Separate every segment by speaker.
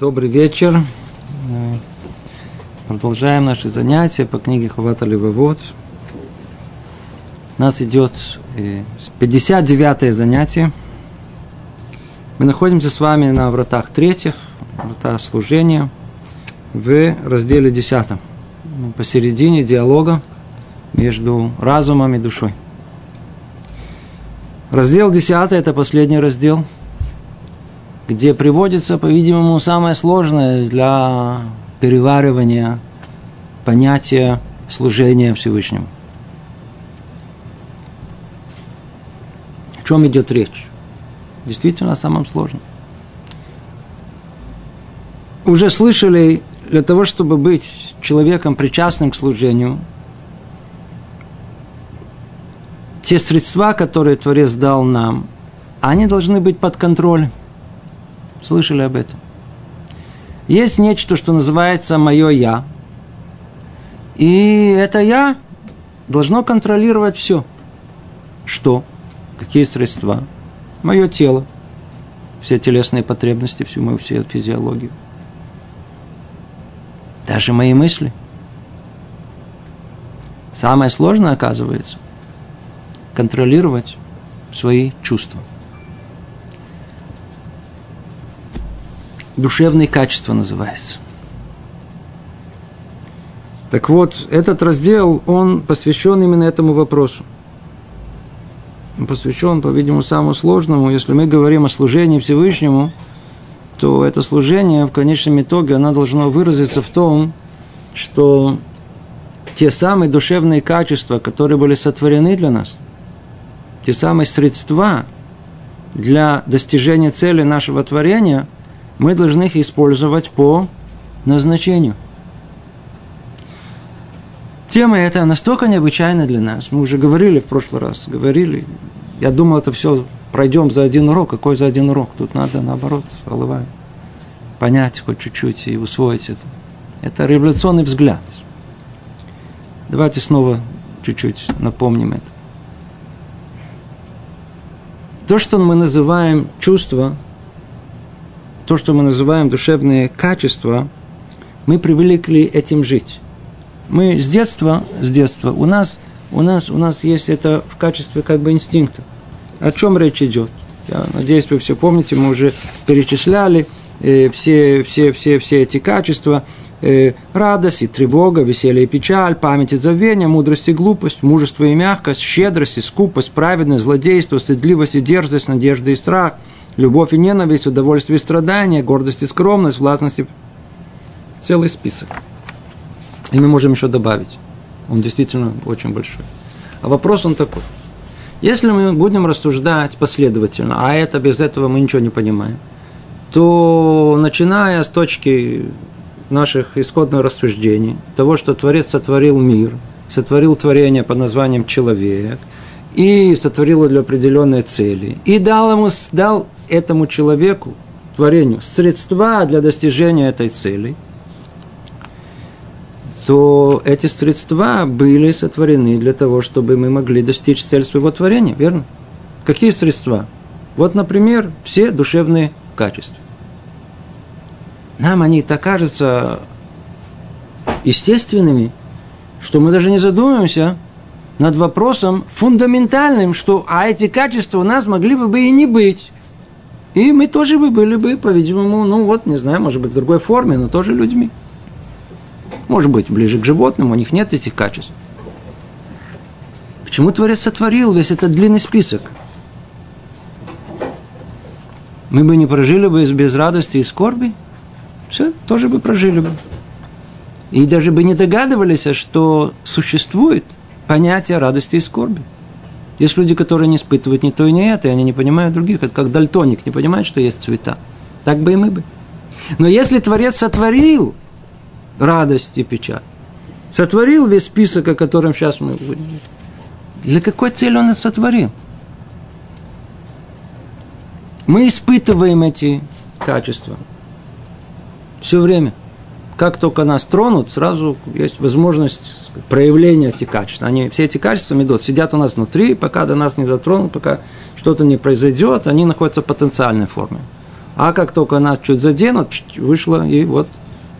Speaker 1: Добрый вечер. Мы Продолжаем наши занятия по книге Хавата Левовод. У нас идет 59-е занятие. Мы находимся с вами на вратах третьих, врата служения, в разделе 10. Посередине диалога между разумом и душой. Раздел 10 – это последний раздел, где приводится, по-видимому, самое сложное для переваривания понятия служения Всевышнему. О чем идет речь? Действительно, о самом сложном. Уже слышали, для того, чтобы быть человеком причастным к служению, те средства, которые Творец дал нам, они должны быть под контролем. Слышали об этом? Есть нечто, что называется «моё я», и это «я» должно контролировать все. Что? Какие средства? Мое тело, все телесные потребности, всю мою всю физиологию. Даже мои мысли. Самое сложное, оказывается, контролировать свои чувства. Душевные качества называется. Так вот, этот раздел, он посвящен именно этому вопросу. Он посвящен, по-видимому, самому сложному. Если мы говорим о служении Всевышнему, то это служение в конечном итоге, оно должно выразиться в том, что те самые душевные качества, которые были сотворены для нас, те самые средства для достижения цели нашего творения – мы должны их использовать по назначению. Тема эта настолько необычайна для нас. Мы уже говорили в прошлый раз, говорили. Я думал, это все пройдем за один урок. Какой за один урок? Тут надо, наоборот, Аллах, понять хоть чуть-чуть и усвоить это. Это революционный взгляд. Давайте снова чуть-чуть напомним это. То, что мы называем чувство – то, что мы называем душевные качества, мы привыкли этим жить. Мы с детства, с детства, у нас, у нас, у нас есть это в качестве как бы инстинкта. О чем речь идет? Я надеюсь, вы все помните, мы уже перечисляли э, все, все, все, все эти качества. Э, радость и тревога, веселье и печаль, память и забвение, мудрость и глупость, мужество и мягкость, щедрость и скупость, праведность, злодейство, стыдливость и дерзость, надежда и страх – любовь и ненависть, удовольствие и страдания, гордость и скромность, властность и... Целый список. И мы можем еще добавить. Он действительно очень большой. А вопрос он такой. Если мы будем рассуждать последовательно, а это без этого мы ничего не понимаем, то начиная с точки наших исходных рассуждений, того, что Творец сотворил мир, сотворил творение под названием человек, и сотворил для определенной цели, и дал ему, дал этому человеку, творению, средства для достижения этой цели, то эти средства были сотворены для того, чтобы мы могли достичь цели своего творения, верно? Какие средства? Вот, например, все душевные качества. Нам они так кажутся естественными, что мы даже не задумываемся над вопросом фундаментальным, что а эти качества у нас могли бы и не быть. И мы тоже бы были бы, по-видимому, ну вот, не знаю, может быть, в другой форме, но тоже людьми. Может быть, ближе к животным, у них нет этих качеств. Почему Творец сотворил весь этот длинный список? Мы бы не прожили бы без радости и скорби? Все, тоже бы прожили бы. И даже бы не догадывались, что существует понятие радости и скорби. Есть люди, которые не испытывают ни то и ни это, и они не понимают других. Это как дальтоник не понимает, что есть цвета. Так бы и мы бы. Но если Творец сотворил радость и печаль, сотворил весь список, о котором сейчас мы будем, для какой цели он это сотворил? Мы испытываем эти качества все время. Как только нас тронут, сразу есть возможность проявления этих качеств. Они, все эти качества медот сидят у нас внутри, пока до нас не затронут, пока что-то не произойдет, они находятся в потенциальной форме. А как только нас чуть заденут, вышла и вот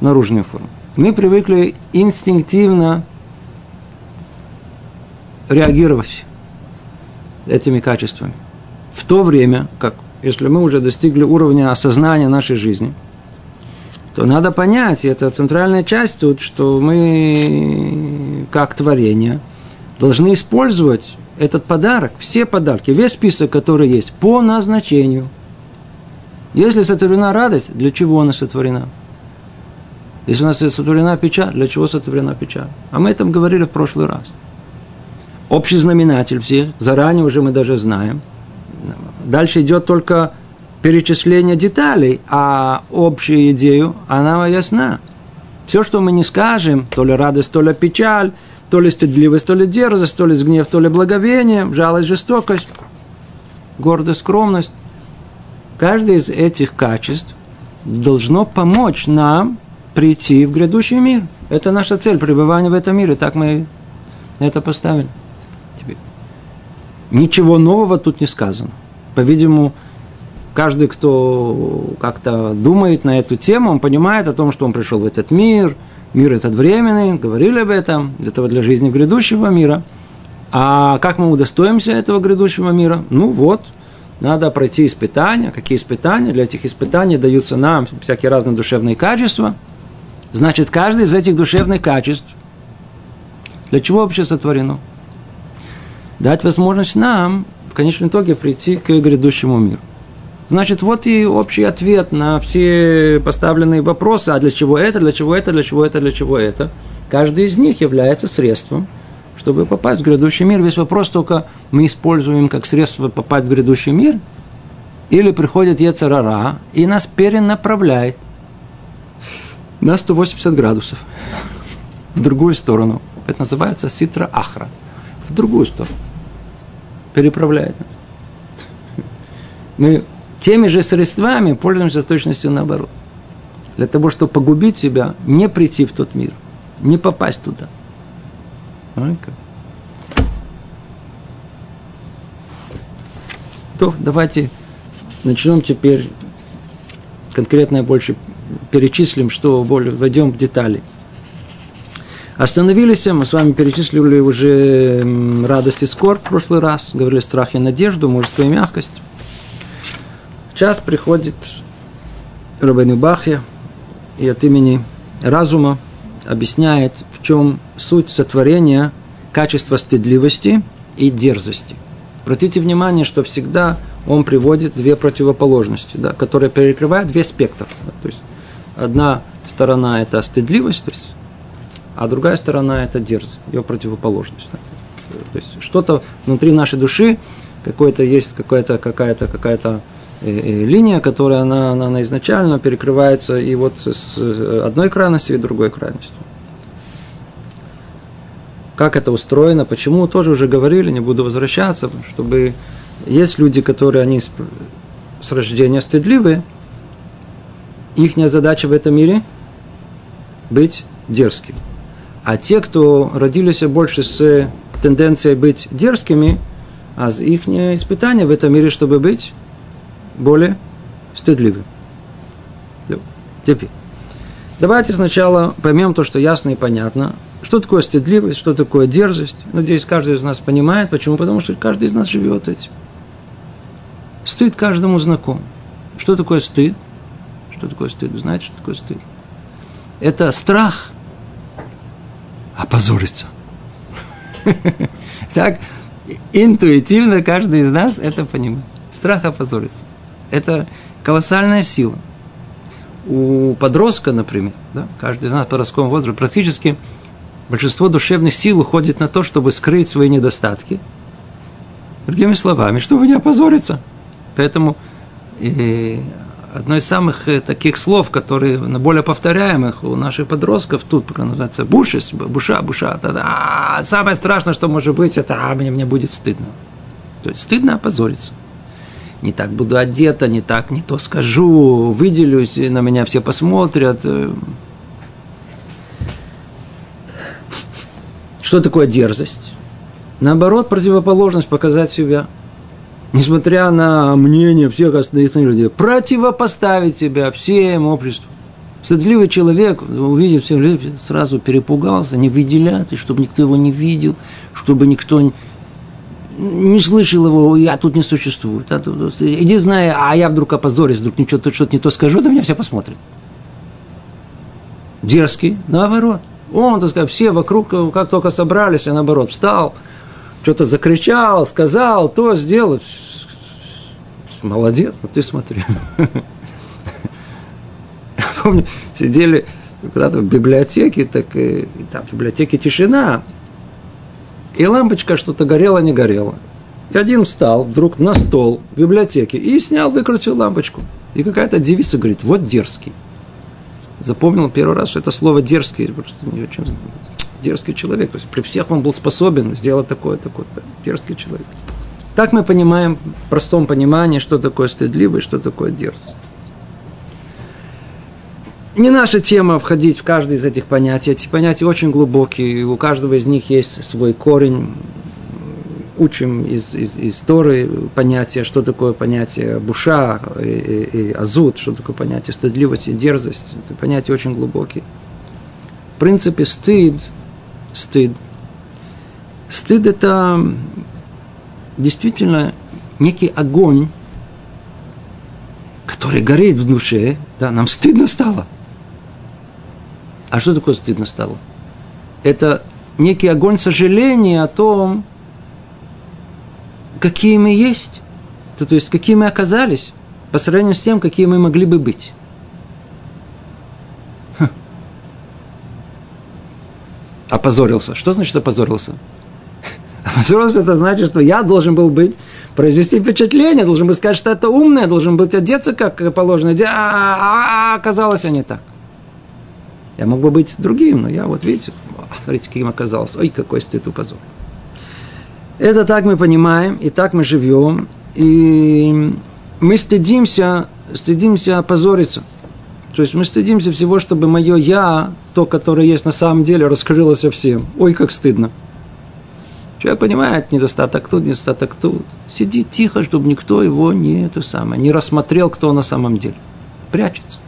Speaker 1: наружная форма. Мы привыкли инстинктивно реагировать этими качествами. В то время, как если мы уже достигли уровня осознания нашей жизни, то надо понять, это центральная часть тут, что мы, как творение, должны использовать этот подарок, все подарки, весь список, который есть, по назначению. Если сотворена радость, для чего она сотворена? Если у нас сотворена печаль, для чего сотворена печаль? А мы этом говорили в прошлый раз. Общий знаменатель всех, заранее уже мы даже знаем. Дальше идет только перечисление деталей, а общую идею, она ясна. Все, что мы не скажем, то ли радость, то ли печаль, то ли стыдливость, то ли дерзость, то ли гнев, то ли благовение, жалость, жестокость, гордость, скромность. Каждое из этих качеств должно помочь нам прийти в грядущий мир. Это наша цель, пребывание в этом мире. Так мы это поставили. Теперь. Ничего нового тут не сказано. По-видимому, каждый, кто как-то думает на эту тему, он понимает о том, что он пришел в этот мир, мир этот временный, говорили об этом, для того для жизни грядущего мира. А как мы удостоимся этого грядущего мира? Ну вот, надо пройти испытания. Какие испытания? Для этих испытаний даются нам всякие разные душевные качества. Значит, каждый из этих душевных качеств для чего вообще сотворено? Дать возможность нам в конечном итоге прийти к грядущему миру. Значит, вот и общий ответ на все поставленные вопросы, а для чего это, для чего это, для чего это, для чего это. Каждый из них является средством, чтобы попасть в грядущий мир. Весь вопрос только мы используем как средство попасть в грядущий мир, или приходит Ецарара и нас перенаправляет на 180 градусов в другую сторону. Это называется ситра ахра. В другую сторону. Переправляет нас. Мы теми же средствами пользуемся с точностью наоборот. Для того, чтобы погубить себя, не прийти в тот мир, не попасть туда. То давайте начнем теперь конкретно больше перечислим, что более войдем в детали. Остановились, мы с вами перечислили уже радость и скорбь в прошлый раз, говорили страх и надежду, мужество и мягкость. Час приходит Рабейну Бахья и от имени разума объясняет, в чем суть сотворения качества стыдливости и дерзости. Обратите внимание, что всегда он приводит две противоположности, да, которые перекрывают две спектра. Да, то есть одна сторона – это стыдливость, то есть, а другая сторона – это дерзость, ее противоположность. Да. То есть что-то внутри нашей души, какой-то есть какая-то какая-то какая-то линия, которая она, она, она изначально перекрывается и вот с одной крайностью и другой крайностью. Как это устроено, почему, тоже уже говорили, не буду возвращаться, чтобы есть люди, которые они с, с рождения стыдливые, их задача в этом мире быть дерзким. А те, кто родились больше с тенденцией быть дерзкими, а их испытание в этом мире, чтобы быть более стыдливым. Теперь. Давайте сначала поймем то, что ясно и понятно. Что такое стыдливость, что такое дерзость. Надеюсь, каждый из нас понимает. Почему? Потому что каждый из нас живет этим. Стыд каждому знаком. Что такое стыд? Что такое стыд? Вы знаете, что такое стыд? Это страх опозориться. Так, интуитивно каждый из нас это понимает. Страх опозориться. Это колоссальная сила. У подростка, например, да, каждый из нас в подростковом возрасте, практически большинство душевных сил уходит на то, чтобы скрыть свои недостатки. Другими словами, чтобы не опозориться. Поэтому и одно из самых э, таких слов, которые более повторяемых у наших подростков тут называется бушис, буша, буша. Это, а, самое страшное, что может быть, это а, мне, мне будет стыдно. То есть стыдно опозориться не так буду одета, не так, не то скажу, выделюсь, и на меня все посмотрят. Что такое дерзость? Наоборот, противоположность показать себя. несмотря на мнение всех остальных людей, противопоставить себя всем обществу. Стыдливый человек, увидев всех людей, сразу перепугался, не выделяться, чтобы никто его не видел, чтобы никто не слышал его, я тут не существую. Иди знай, а я вдруг опозорюсь, вдруг ничего, что-то не то скажу, да меня все посмотрят. Дерзкий, наоборот. Он, так сказать, все вокруг, как только собрались, я наоборот встал, что-то закричал, сказал, то сделал. Молодец, вот ты смотри. Помню, сидели когда-то в библиотеке, так и там в библиотеке тишина, и лампочка что-то горела, не горела. И один встал вдруг на стол в библиотеке и снял, выкрутил лампочку. И какая-то девица говорит, вот дерзкий. Запомнил первый раз, что это слово дерзкий. Просто не очень дерзкий человек. То есть при всех он был способен сделать такое, такое. Дерзкий человек. Так мы понимаем в простом понимании, что такое стыдливый, что такое дерзость. Не наша тема входить в каждое из этих понятий. Эти понятия очень глубокие, у каждого из них есть свой корень. Учим из, из, из Торы понятия, что такое понятие буша и, и, и азут, что такое понятие стыдливости, дерзость. Это понятия очень глубокие. В принципе, стыд, стыд. Стыд – это действительно некий огонь, который горит в душе, да, нам стыдно стало – а что такое стыдно стало? Это некий огонь сожаления о том, какие мы есть, то, то есть какие мы оказались по сравнению с тем, какие мы могли бы быть. Ха. Опозорился. Что значит опозорился? Опозорился это значит, что я должен был быть, произвести впечатление, должен был сказать, что это умное, должен был одеться как положено, а, а, а оказалось, а не так. Я мог бы быть другим, но я вот, видите, смотрите, каким оказался. Ой, какой стыд и позор. Это так мы понимаем, и так мы живем, и мы стыдимся, стыдимся опозориться. То есть мы стыдимся всего, чтобы мое «я», то, которое есть на самом деле, раскрылось всем. Ой, как стыдно. Человек понимает, недостаток тут, недостаток тут. Сидит тихо, чтобы никто его не, это самое, не рассмотрел, кто на самом деле. Прячется.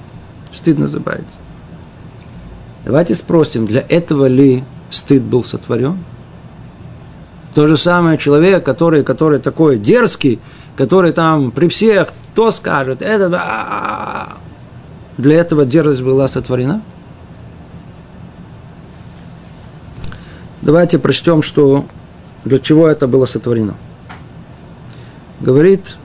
Speaker 1: Стыдно называется. Давайте спросим, для этого ли стыд был сотворен? То же самое человек, который, который такой дерзкий, который там при всех, кто скажет, это для этого дерзость была сотворена? Давайте прочтем, что для чего это было сотворено. Говорит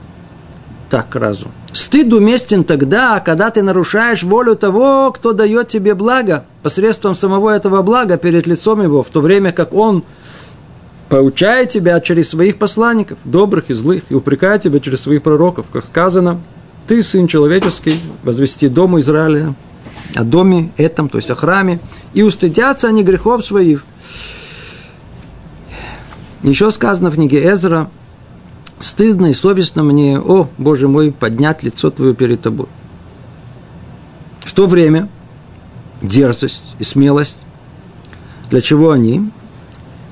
Speaker 1: так разум. Стыд уместен тогда, когда ты нарушаешь волю того, кто дает тебе благо, посредством самого этого блага перед лицом его, в то время как он поучает тебя через своих посланников, добрых и злых, и упрекает тебя через своих пророков, как сказано, ты, сын человеческий, возвести дому Израиля, о доме этом, то есть о храме, и устыдятся они грехов своих. Еще сказано в книге Эзра, стыдно и совестно мне, о, Боже мой, поднять лицо Твое перед Тобой. В то время дерзость и смелость, для чего они?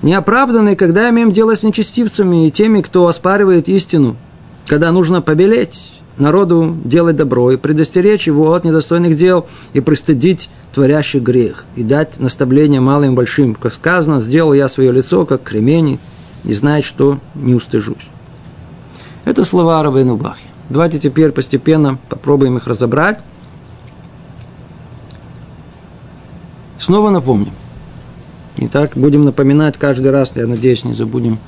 Speaker 1: Неоправданные, когда имеем дело с нечестивцами и теми, кто оспаривает истину, когда нужно побелеть народу делать добро и предостеречь его от недостойных дел и пристыдить творящий грех и дать наставление малым и большим. Как сказано, сделал я свое лицо, как кремень, и знает, что не устыжусь. Это слова Рабейну Бахи. Давайте теперь постепенно попробуем их разобрать. Снова напомним. Итак, будем напоминать каждый раз, я надеюсь, не забудем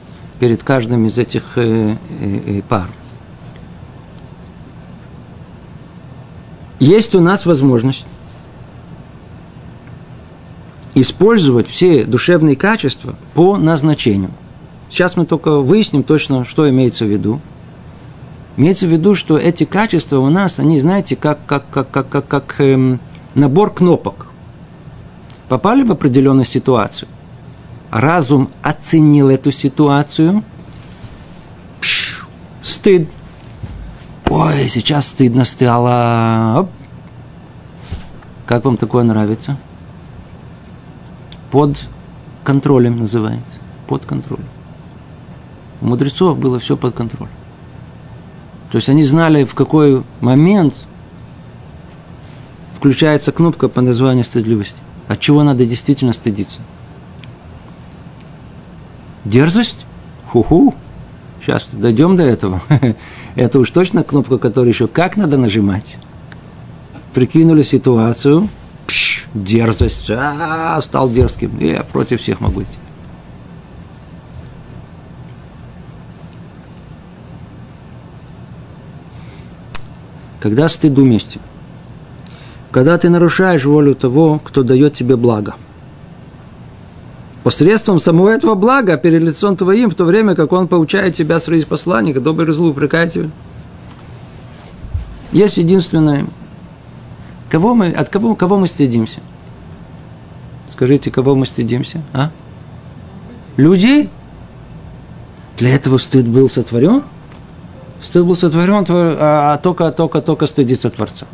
Speaker 1: перед каждым из этих э, э, э, пар. Есть у нас возможность использовать все душевные качества по назначению. Сейчас мы только выясним точно, что имеется в виду. Имеется в виду, что эти качества у нас, они, знаете, как, как, как, как, как, как эм, набор кнопок. Попали в определенную ситуацию. Разум оценил эту ситуацию. Пш, стыд. Ой, сейчас стыдно стало. Оп. Как вам такое нравится? Под контролем называется. Под контролем. У мудрецов было все под контролем. То есть они знали, в какой момент включается кнопка по названию стыдливости. От чего надо действительно стыдиться? Дерзость? Ху-ху. Сейчас дойдем до этого. Это уж точно кнопка, которую еще как надо нажимать. Прикинули ситуацию. Пш, дерзость. А, стал дерзким. Я против всех могу идти. Когда стыд уместен? Когда ты нарушаешь волю того, кто дает тебе благо. Посредством самого этого блага перед лицом твоим, в то время как он получает тебя с посланника, добрый злу упрекатель. Есть единственное. Кого мы, от кого, кого мы стыдимся? Скажите, кого мы стыдимся? А? Людей? Для этого стыд был сотворен? Стыд был сотворен, а, а только, только, только стыдится Творца.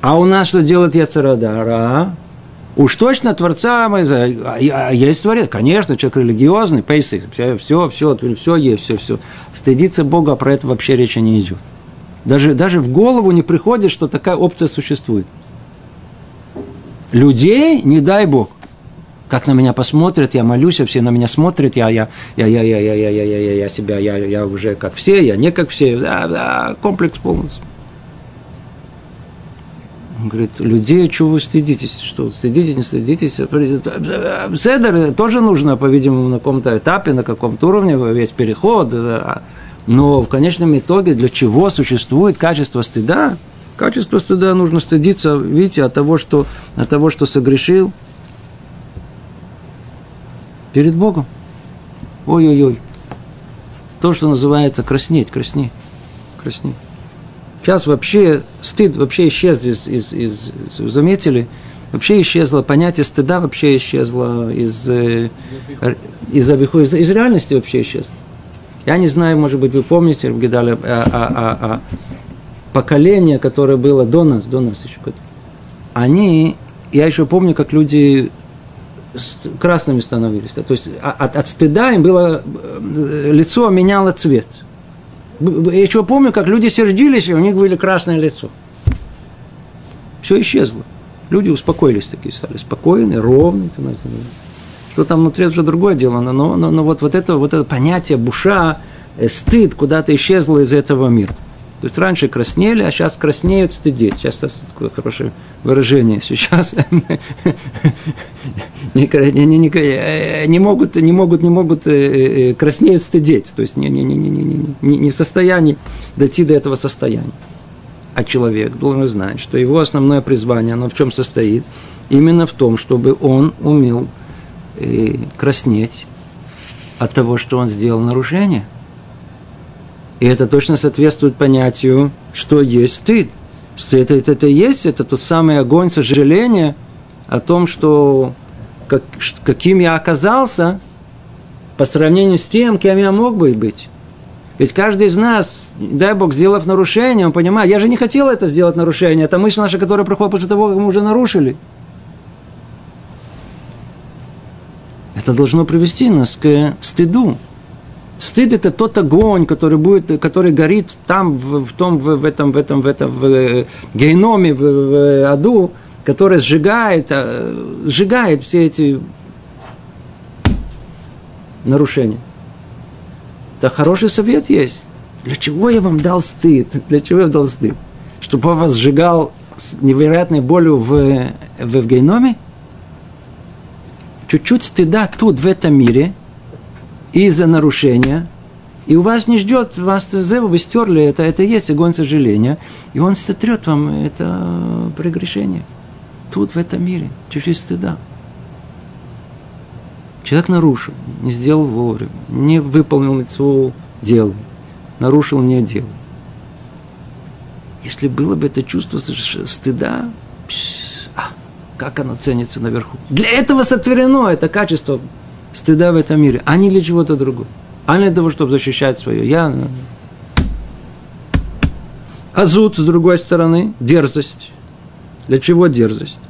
Speaker 1: А у нас что делает Яцерадара? Уж точно Творца мы а, а есть Творец, конечно, человек религиозный, пейсы, все, все, все, все есть, все, все. Стыдиться Бога, про это вообще речи не идет. Даже, даже в голову не приходит, что такая опция существует. Людей, не дай Бог как на меня посмотрят, я молюсь, а все на меня смотрят, я, я, я, я, я, я, я, я, я, я, я себя, я, я уже как все, я не как все, да, да, комплекс полностью. Он говорит, людей, чего вы стыдитесь? Что, стыдитесь, не стыдитесь? Седер тоже нужно, по-видимому, на каком-то этапе, на каком-то уровне, весь переход. Но в конечном итоге для чего существует качество стыда? Качество стыда нужно стыдиться, видите, от того, что, от того, что согрешил, перед Богом. Ой-ой-ой. То, что называется краснеть, краснеть, краснеть. Сейчас вообще стыд вообще исчез из, из, из, заметили, вообще исчезло, понятие стыда вообще исчезло из, э, из, из, из реальности вообще исчезло. Я не знаю, может быть, вы помните, Гидали, а, а, а, а, поколение, которое было до нас, до нас еще они, я еще помню, как люди красными становились. То есть а, от, от стыда им было, э, лицо меняло цвет. Я еще помню, как люди сердились, и у них были красное лицо. Все исчезло. Люди успокоились такие, стали спокойны, ровны. Что там внутри, это уже другое дело. Но, но, но вот, вот, это, вот это понятие буша, э, стыд куда-то исчезло из этого мира. То есть раньше краснели, а сейчас краснеют стыдеть. Сейчас такое хорошее выражение. Сейчас не, не, не, не могут, не могут, не могут э, э, краснеют стыдеть. То есть не, не, не, не, не, не, не, не в состоянии дойти до этого состояния. А человек должен знать, что его основное призвание, оно в чем состоит? Именно в том, чтобы он умел э, краснеть от того, что он сделал нарушение – и это точно соответствует понятию, что есть стыд. Стыд это, это есть, это тот самый огонь сожаления о том, что как, каким я оказался по сравнению с тем, кем я мог бы быть. Ведь каждый из нас, дай Бог, сделав нарушение, он понимает, я же не хотел это сделать нарушение, это мысль наша, которая приходит после того, как мы уже нарушили. Это должно привести нас к стыду. Стыд это тот огонь, который будет, который горит там, в, в том, в, в этом, в этом, в этом, в э, геноме, в, в аду, который сжигает, э, сжигает все эти нарушения. Это хороший совет есть. Для чего я вам дал стыд? Для чего я дал стыд? Чтобы он вас сжигал с невероятной болью в, в, в геноме? Чуть-чуть стыда тут, в этом мире – из-за нарушения, и у вас не ждет, вас вы стерли это, это есть огонь сожаления, и он сотрет вам это прегрешение. Тут, в этом мире, чуть-чуть стыда. Человек нарушил, не сделал вовремя, не выполнил митцву, делай. Нарушил, не делай. Если было бы это чувство стыда, а, как оно ценится наверху. Для этого сотворено это качество стыда в этом мире, а не для чего-то другого. А не для того, чтобы защищать свое я. Азут, с другой стороны, дерзость. Для чего дерзость?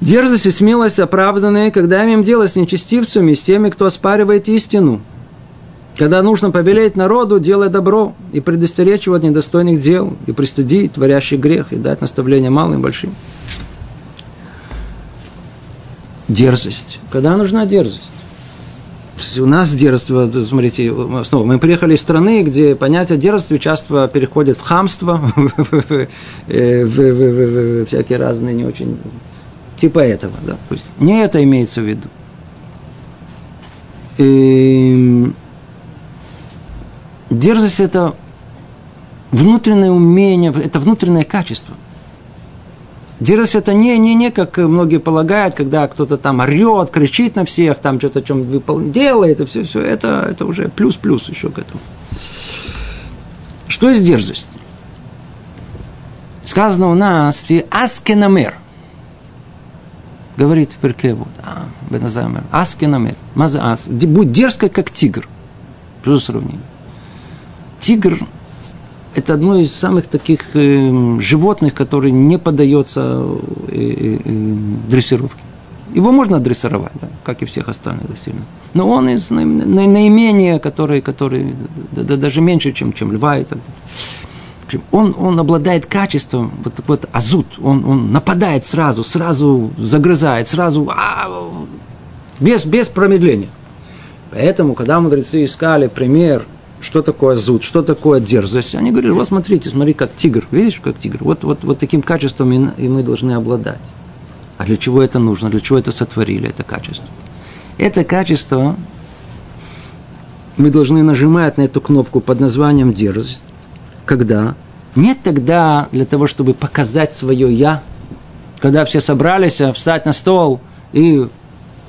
Speaker 1: Дерзость и смелость оправданные, когда имеем дело с нечестивцами, с теми, кто оспаривает истину. Когда нужно повелеть народу, делай добро и предостеречь его от недостойных дел, и пристыдить творящий грех, и дать наставление малым и большим. Дерзость. Когда нужна дерзость? У нас дерзство, смотрите, снова, мы приехали из страны, где понятие дерзости часто переходит в хамство, в всякие разные не очень типа этого, да. То не это имеется в виду. Дерзость – это внутреннее умение, это внутреннее качество. Дерзость это не, не, не, как многие полагают, когда кто-то там орет, кричит на всех, там что-то чем выпол... делает, и все, все, это, это уже плюс-плюс еще к этому. Что есть дерзость? Сказано у нас, ты аскенамер. Говорит в перке, вот, а, Беназамер, аскенамер. Маза ас. Будь дерзкой, как тигр. За сравнение? Тигр – это одно из самых таких э, животных, которые не поддается э, э, э, дрессировке. Его можно дрессировать, да, как и всех остальных сильно. Но он из на, на, наименее, который, который да, да, даже меньше, чем, чем льва и так далее. Он, он обладает качеством, вот вот азут, он, он нападает сразу, сразу загрызает, сразу а, без, без промедления. Поэтому, когда мудрецы искали пример что такое зуд, что такое дерзость. Они говорили, вот смотрите, смотри, как тигр, видишь, как тигр. Вот, вот, вот таким качеством и мы должны обладать. А для чего это нужно, для чего это сотворили, это качество? Это качество мы должны нажимать на эту кнопку под названием дерзость, когда нет тогда для того, чтобы показать свое «я», когда все собрались а встать на стол и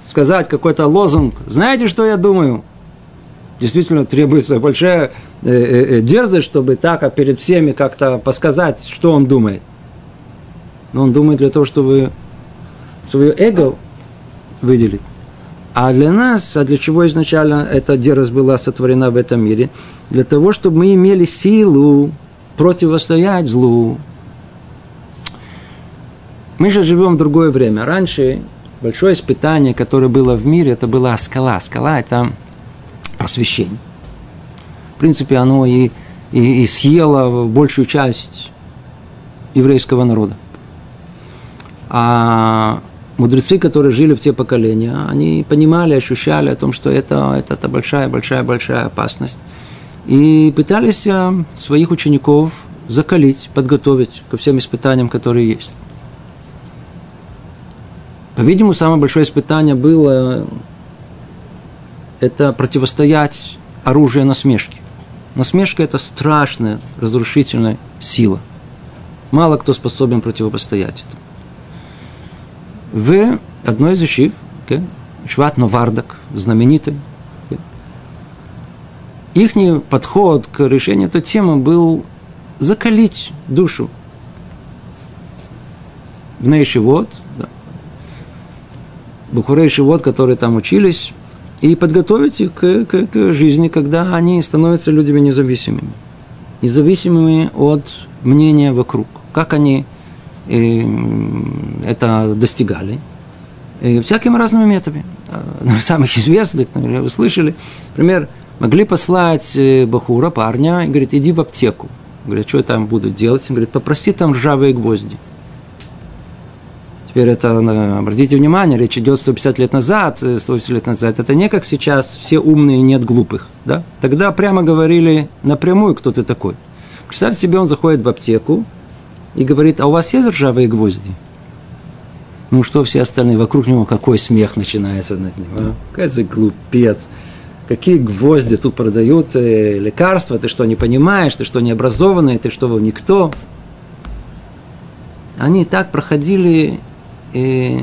Speaker 1: сказать какой-то лозунг, знаете, что я думаю? Действительно требуется большая э, э, э, дерзость, чтобы так, а перед всеми как-то подсказать, что он думает. Но он думает для того, чтобы свое эго выделить. А для нас, а для чего изначально эта дерзость была сотворена в этом мире? Для того, чтобы мы имели силу противостоять злу. Мы же живем в другое время. Раньше большое испытание, которое было в мире, это была скала. Скала – это просвещение. В принципе, оно и, и, и съело большую часть еврейского народа. А мудрецы, которые жили в те поколения, они понимали, ощущали о том, что это, это, это большая, большая, большая опасность. И пытались а, своих учеников закалить, подготовить ко всем испытаниям, которые есть. По-видимому, самое большое испытание было это противостоять оружию насмешки. Насмешка – это страшная, разрушительная сила. Мало кто способен противопостоять этому. В одной из ишив, okay, Шват Новардак, знаменитый, okay, их подход к решению этой темы был закалить душу. В Нейшивот, да. Бухурей Шивот, которые там учились, и подготовить их к, к, к жизни, когда они становятся людьми независимыми. Независимыми от мнения вокруг. Как они э, это достигали? Э, всякими разными методами. Э, самых известных, например, вы слышали, например, могли послать э, Бахура, парня, и говорит, иди в аптеку. Говорит, что я там буду делать? Он говорит, попроси там ржавые гвозди. Теперь это, обратите внимание, речь идет 150 лет назад, 180 э, лет назад. Это не как сейчас, все умные, нет глупых. Да? Тогда прямо говорили напрямую, кто ты такой. Представьте себе, он заходит в аптеку и говорит, а у вас есть ржавые гвозди? Ну что все остальные вокруг него, какой смех начинается над ним. А? Какой за глупец. Какие гвозди тут продают э, лекарства, ты что, не понимаешь, ты что, не образованный, ты что, никто. Они так проходили э,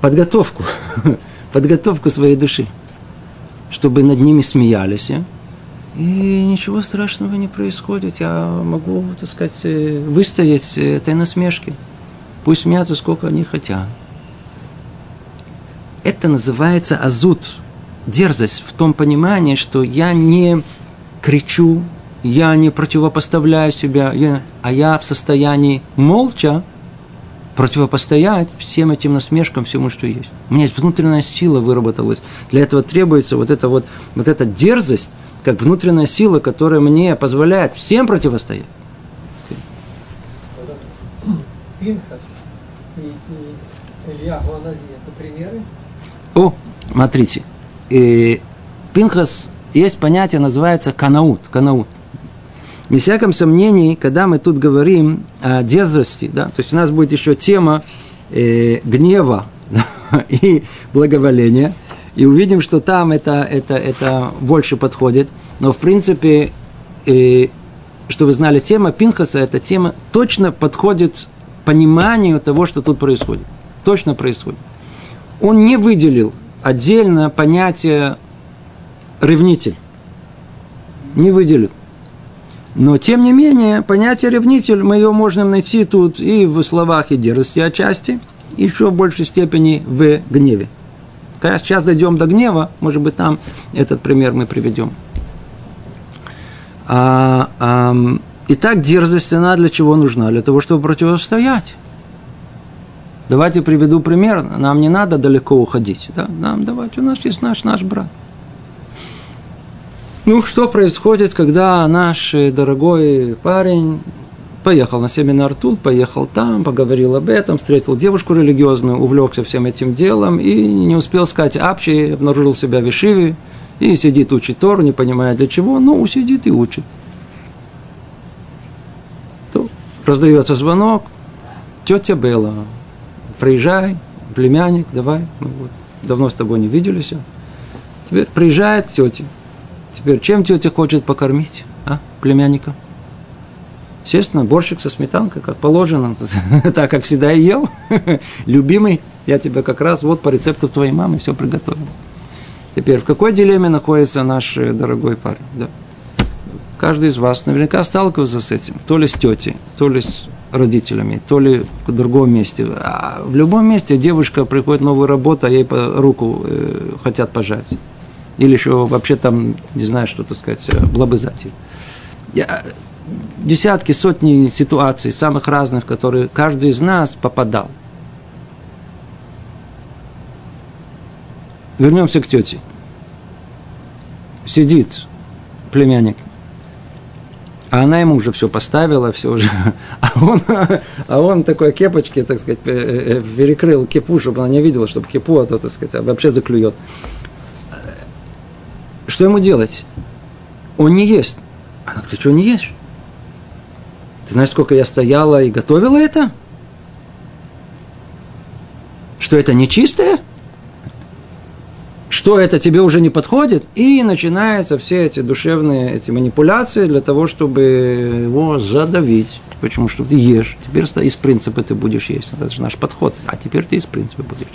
Speaker 1: подготовку, подготовку своей души, чтобы над ними смеялись. И ничего страшного не происходит. Я могу, так сказать, э, выстоять этой насмешки. Пусть смеются сколько они хотят. Это называется азут, дерзость в том понимании, что я не кричу, я не противопоставляю себя, я, а я в состоянии молча противопостоять всем этим насмешкам, всему, что есть. У меня есть внутренняя сила выработалась. Для этого требуется вот эта вот, вот эта дерзость, как внутренняя сила, которая мне позволяет всем противостоять.
Speaker 2: Пинхас и, и Илья Гуанави – это примеры?
Speaker 1: О, смотрите. И Пинхас, есть понятие, называется канаут. канаут. Без всяком сомнении, когда мы тут говорим о дерзости, да, то есть у нас будет еще тема э, гнева да, и благоволения, и увидим, что там это, это, это больше подходит. Но в принципе, э, что вы знали, тема Пинхаса, эта тема точно подходит пониманию того, что тут происходит. Точно происходит. Он не выделил отдельно понятие ревнитель. Не выделил. Но, тем не менее, понятие ревнитель, мы ее можем найти тут и в словах и дерзости отчасти, еще в большей степени в гневе. Когда сейчас дойдем до гнева, может быть, там этот пример мы приведем. А, а, итак, дерзость, она для чего нужна? Для того, чтобы противостоять. Давайте приведу пример. Нам не надо далеко уходить. Да? Нам давайте, у нас есть наш, наш брат. Ну, что происходит, когда наш дорогой парень поехал на семинар тут, поехал там, поговорил об этом, встретил девушку религиозную, увлекся всем этим делом и не успел сказать апчи, обнаружил себя в Ишиве, и сидит, учит Тору, не понимая для чего, но сидит и учит. То раздается звонок, тетя Белла, приезжай, племянник, давай, мы вот давно с тобой не виделись. Теперь приезжает к тете, Теперь, чем тетя хочет покормить, а, племянника? Естественно, борщик со сметанкой, как положено, так, как всегда и ел. Любимый, я тебе как раз вот по рецепту твоей мамы все приготовил. Теперь, в какой дилемме находится наш э, дорогой парень? Да. Каждый из вас наверняка сталкивался с этим. То ли с тетей, то ли с родителями, то ли в другом месте. А в любом месте девушка приходит новую работу, а ей по руку э, хотят пожать или еще вообще там, не знаю, что то сказать, блабызать. Я, десятки, сотни ситуаций, самых разных, которые каждый из нас попадал. Вернемся к тете. Сидит племянник, а она ему уже все поставила, все уже. А он, а он такой кепочки, так сказать, э, э, перекрыл кепу, чтобы она не видела, чтобы кепу, а то, так сказать, вообще заклюет. Что ему делать? Он не ест. Она говорит, ты что не ешь? Ты знаешь, сколько я стояла и готовила это? Что это нечистое? Что это тебе уже не подходит? И начинаются все эти душевные эти манипуляции для того, чтобы его задавить. Почему? Что ты ешь. Теперь из принципа ты будешь есть. Это же наш подход. А теперь ты из принципа будешь.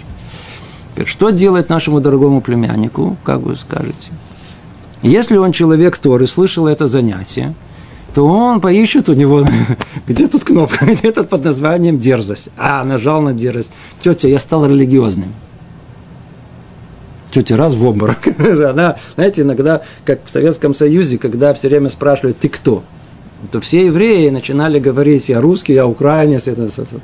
Speaker 1: Теперь, что делать нашему дорогому племяннику, как вы скажете? Если он человек Торы, слышал это занятие, то он поищет у него, где тут кнопка, где тут под названием дерзость. А, нажал на дерзость. Тетя, я стал религиозным. Тетя раз в обморок. Она, знаете, иногда, как в Советском Союзе, когда все время спрашивают, ты кто? То все евреи начинали говорить, я русский, я украинец. Это, это.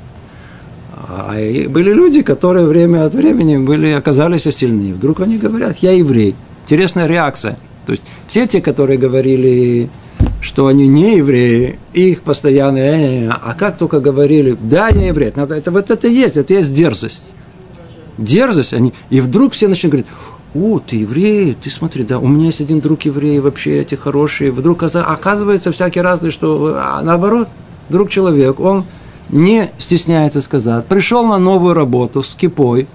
Speaker 1: А были люди, которые время от времени были, оказались сильны. Вдруг они говорят, я еврей. Интересная реакция – то есть все те, которые говорили, что они не евреи, их постоянно, э, а как только говорили, да, я еврей, это, это вот это есть, это есть дерзость. Дерзость, они, и вдруг все начинают говорить, о, ты еврей, ты смотри, да, у меня есть один друг еврей, вообще эти хорошие. Вдруг оказывается всякий разный, что а наоборот, друг человек, он не стесняется сказать, пришел на новую работу с кипой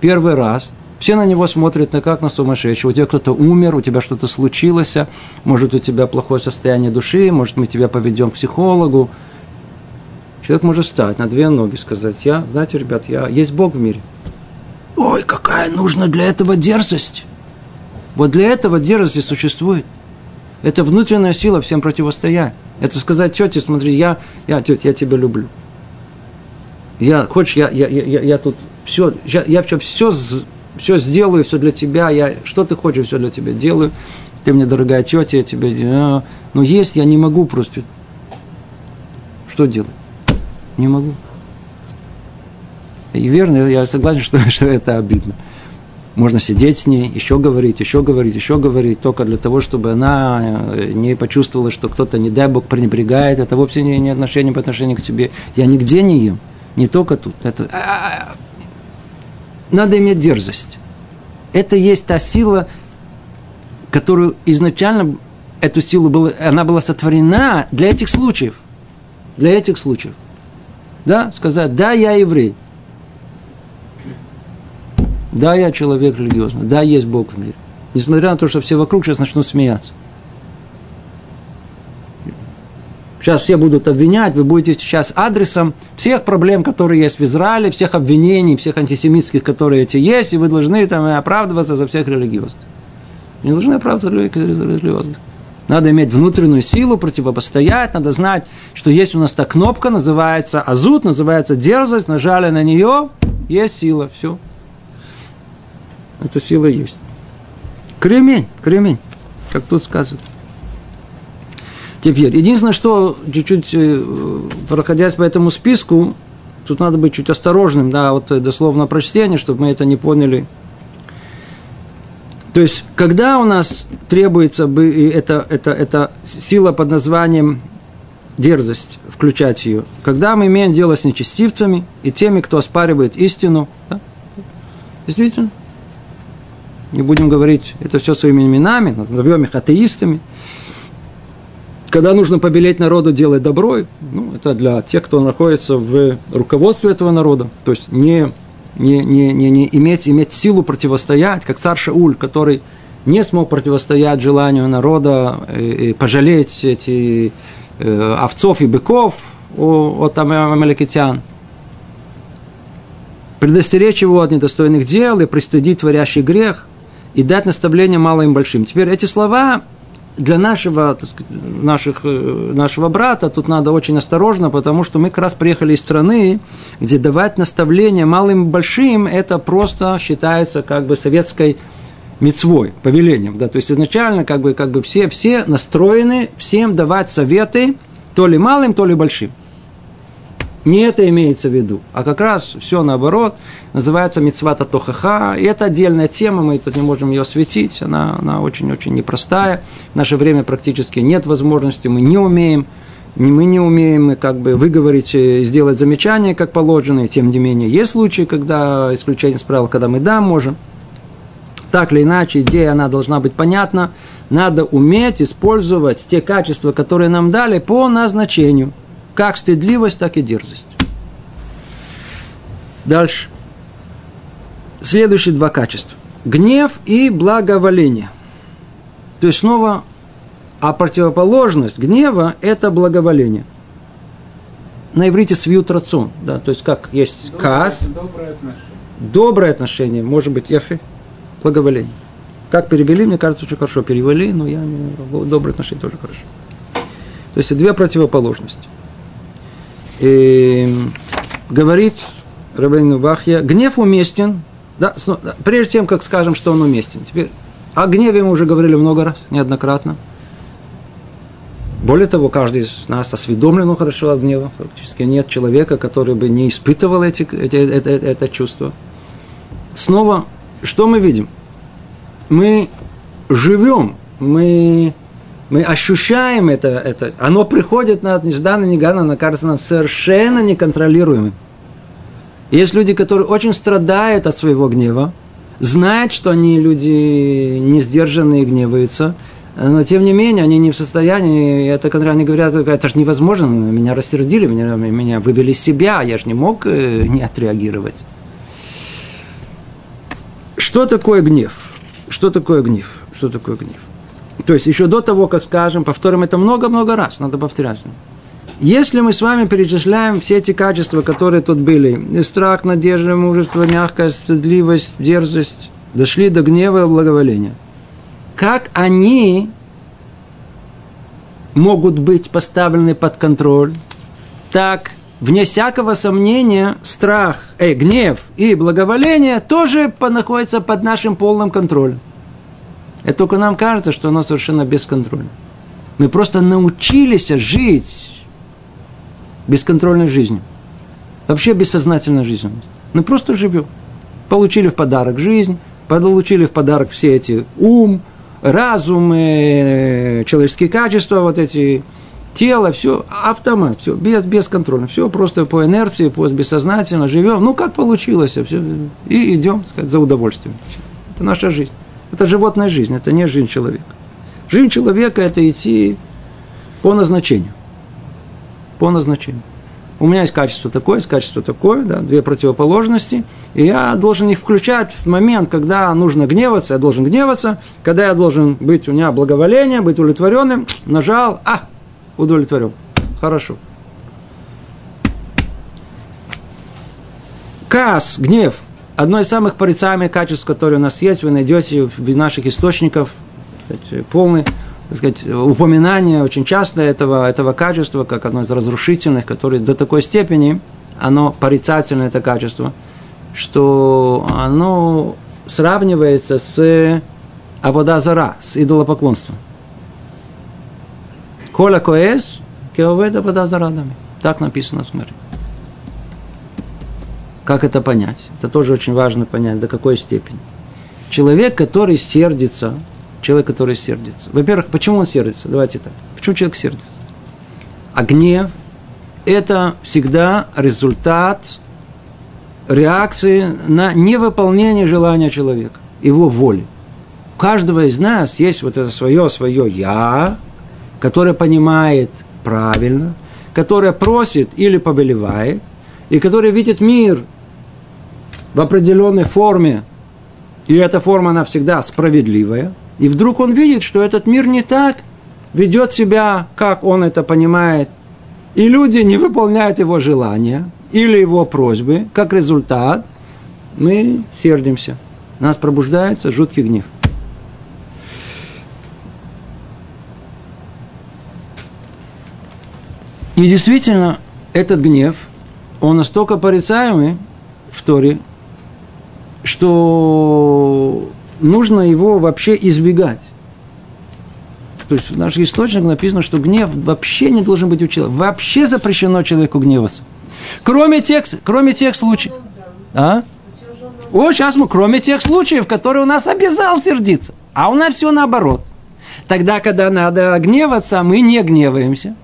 Speaker 1: первый раз – все на него смотрят на как на сумасшедшего. У тебя кто-то умер, у тебя что-то случилось, может, у тебя плохое состояние души, может, мы тебя поведем к психологу. Человек может встать на две ноги, сказать, я, знаете, ребят, я, есть Бог в мире. Ой, какая нужна для этого дерзость. Вот для этого дерзость существует. Это внутренняя сила всем противостоять. Это сказать тете, смотри, я, я, тетя, я тебя люблю. Я, хочешь, я, я, я, я тут все, я, я все, все все сделаю, все для тебя, я, что ты хочешь, все для тебя делаю. Ты мне, дорогая тетя, я тебе... А, но есть я не могу просто. Что делать? Не могу. И верно, я согласен, что, что это обидно. Можно сидеть с ней, еще говорить, еще говорить, еще говорить, только для того, чтобы она э, не почувствовала, что кто-то, не дай Бог, пренебрегает. Это вовсе не, не отношение по отношению к тебе. Я нигде не ем, не только тут. Это... Надо иметь дерзость. Это есть та сила, которую изначально эту силу была, она была сотворена для этих случаев. Для этих случаев. Да, сказать, да, я еврей. Да, я человек религиозный. Да, есть Бог в мире. Несмотря на то, что все вокруг сейчас начнут смеяться. Сейчас все будут обвинять, вы будете сейчас адресом всех проблем, которые есть в Израиле, всех обвинений, всех антисемитских, которые эти есть, и вы должны там оправдываться за всех религиозных. Не должны оправдываться за религиозных. Надо иметь внутреннюю силу, противопостоять, надо знать, что есть у нас та кнопка, называется азут, называется дерзость, нажали на нее, есть сила, все. Эта сила есть. Кремень, кремень, как тут сказано. Теперь, единственное, что чуть-чуть, э, проходясь по этому списку, тут надо быть чуть осторожным, да, вот э, дословно прочтение, чтобы мы это не поняли. То есть, когда у нас требуется бы это, это, это сила под названием дерзость, включать ее, когда мы имеем дело с нечестивцами и теми, кто оспаривает истину, да? действительно, не будем говорить это все своими именами, назовем их атеистами, когда нужно побелеть народу делать добро, ну, это для тех, кто находится в руководстве этого народа, то есть не не, не, не, не иметь, иметь силу противостоять, как царь Шауль, который не смог противостоять желанию народа и, и пожалеть эти э, овцов и быков от амаликитян, предостеречь его от недостойных дел и пристыдить творящий грех и дать наставление малым и большим. Теперь эти слова для нашего, сказать, наших, э, нашего брата тут надо очень осторожно, потому что мы как раз приехали из страны, где давать наставления малым и большим, это просто считается как бы советской мецвой, повелением. Да? То есть изначально как бы, как бы все, все настроены всем давать советы, то ли малым, то ли большим. Не это имеется в виду, а как раз все наоборот, называется мецвата тохаха, и это отдельная тема, мы тут не можем ее осветить, она, она очень-очень непростая, в наше время практически нет возможности, мы не умеем, мы не умеем как бы выговорить и сделать замечания, как положено, и тем не менее есть случаи, когда исключение из правил, когда мы да, можем. Так или иначе, идея, она должна быть понятна. Надо уметь использовать те качества, которые нам дали по назначению – как стыдливость, так и дерзость. Дальше. Следующие два качества. Гнев и благоволение. То есть снова, а противоположность гнева – это благоволение. На иврите свьют рацун, да, то есть как есть доброе, каз, доброе отношение. доброе отношение, может быть, яфи, благоволение. Как перевели, мне кажется, очень хорошо перевели, но я не, доброе отношение тоже хорошо. То есть две противоположности и говорит Рабейну Бахья, гнев уместен, да, прежде чем, как скажем, что он уместен. Теперь о гневе мы уже говорили много раз, неоднократно. Более того, каждый из нас осведомлен хорошо от гнева. Фактически нет человека, который бы не испытывал эти, эти, это, это, это чувство. Снова, что мы видим? Мы живем, мы мы ощущаем это, это, оно приходит на нежданно, негаданно, оно кажется нам совершенно неконтролируемым. Есть люди, которые очень страдают от своего гнева, знают, что они люди не сдержанные гневаются, но тем не менее они не в состоянии, это когда они говорят, это же невозможно, меня рассердили, меня, меня вывели из себя, я же не мог э, не отреагировать. Что такое гнев? Что такое гнев? Что такое гнев? То есть еще до того, как скажем, повторим это много-много раз, надо повторять. Если мы с вами перечисляем все эти качества, которые тут были, страх, надежда, мужество, мягкость, стыдливость, дерзость, дошли до гнева и благоволения, как они могут быть поставлены под контроль, так, вне всякого сомнения, страх, э, гнев и благоволение тоже находятся под нашим полным контролем. Это только нам кажется, что оно совершенно бесконтрольно. Мы просто научились жить бесконтрольной жизнью. Вообще бессознательной жизнью. Мы просто живем. Получили в подарок жизнь, получили в подарок все эти ум, разум, э, человеческие качества, вот эти тело, все автомат, все без, без контроля, все просто по инерции, по бессознательно живем, ну как получилось, все, и идем, сказать, за удовольствием. Это наша жизнь. Это животная жизнь, это не жизнь человека. Жизнь человека – это идти по назначению. По назначению. У меня есть качество такое, есть качество такое, да, две противоположности, и я должен их включать в момент, когда нужно гневаться, я должен гневаться, когда я должен быть, у меня благоволение, быть удовлетворенным, нажал, а, удовлетворен. Хорошо. Кас, гнев, одно из самых порицаемых качеств, которые у нас есть, вы найдете в наших источниках, сказать, полный сказать, упоминание очень часто этого, этого качества, как одно из разрушительных, которое до такой степени, оно порицательное это качество, что оно сравнивается с Абодазара, с идолопоклонством. Коля коэс, кеовед Абодазарадами. Так написано в Смыре. Как это понять? Это тоже очень важно понять, до какой степени. Человек, который сердится, человек, который сердится. Во-первых, почему он сердится? Давайте так. Почему человек сердится? А гнев – это всегда результат реакции на невыполнение желания человека, его воли. У каждого из нас есть вот это свое, свое «я», которое понимает правильно, которое просит или повелевает, и которое видит мир в определенной форме, и эта форма, она всегда справедливая, и вдруг он видит, что этот мир не так, ведет себя, как он это понимает, и люди не выполняют его желания или его просьбы, как результат, мы сердимся. Нас пробуждается жуткий гнев. И действительно, этот гнев, он настолько порицаемый в Торе, что нужно его вообще избегать. То есть в наших источниках написано, что гнев вообще не должен быть у человека. Вообще запрещено человеку гневаться. Кроме тех, кроме тех случаев. А? О, сейчас мы, кроме тех случаев, которые у нас обязал сердиться. А у нас все наоборот. Тогда, когда надо гневаться, мы не гневаемся.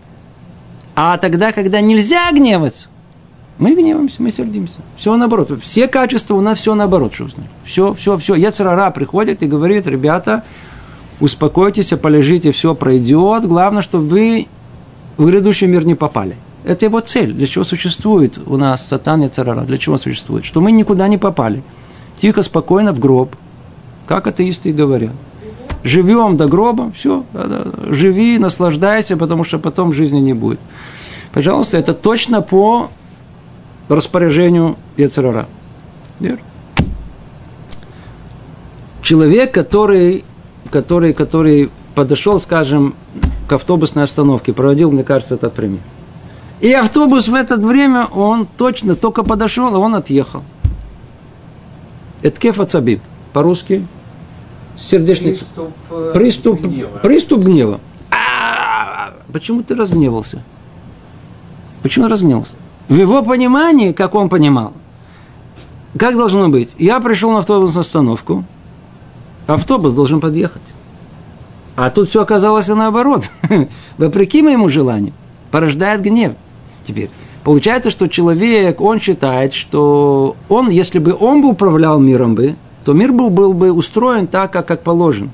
Speaker 1: А тогда, когда нельзя гневаться, мы гневаемся, мы сердимся. Все наоборот. Все качества у нас все наоборот, что знаете. Все, все, все. Яцерара приходит и говорит, ребята, успокойтесь, полежите, все пройдет. Главное, чтобы вы в грядущий мир не попали. Это его цель. Для чего существует у нас сатан и царара? Для чего существует? Что мы никуда не попали. Тихо, спокойно в гроб. Как атеисты и говорят. Живем до гроба, все, живи, наслаждайся, потому что потом жизни не будет. Пожалуйста, это точно по распоряжению Ецерара. Верно? Человек, который, который, который подошел, скажем, к автобусной остановке, проводил, мне кажется, этот пример. И автобус в это время, он точно только подошел, а он отъехал. Эткеф ацабиб. По-русски сердечный приступ, э, приступ гнева. Приступ гнева. А-а-а! Почему ты разгневался? Почему разгневался? В его понимании, как он понимал, как должно быть? Я пришел на автобусную остановку, автобус должен подъехать. А тут все оказалось наоборот. Вопреки моему желанию. Порождает гнев. Теперь, получается, что человек, он считает, что он, если бы он бы управлял миром бы, то мир был, был бы устроен так, как, как положено.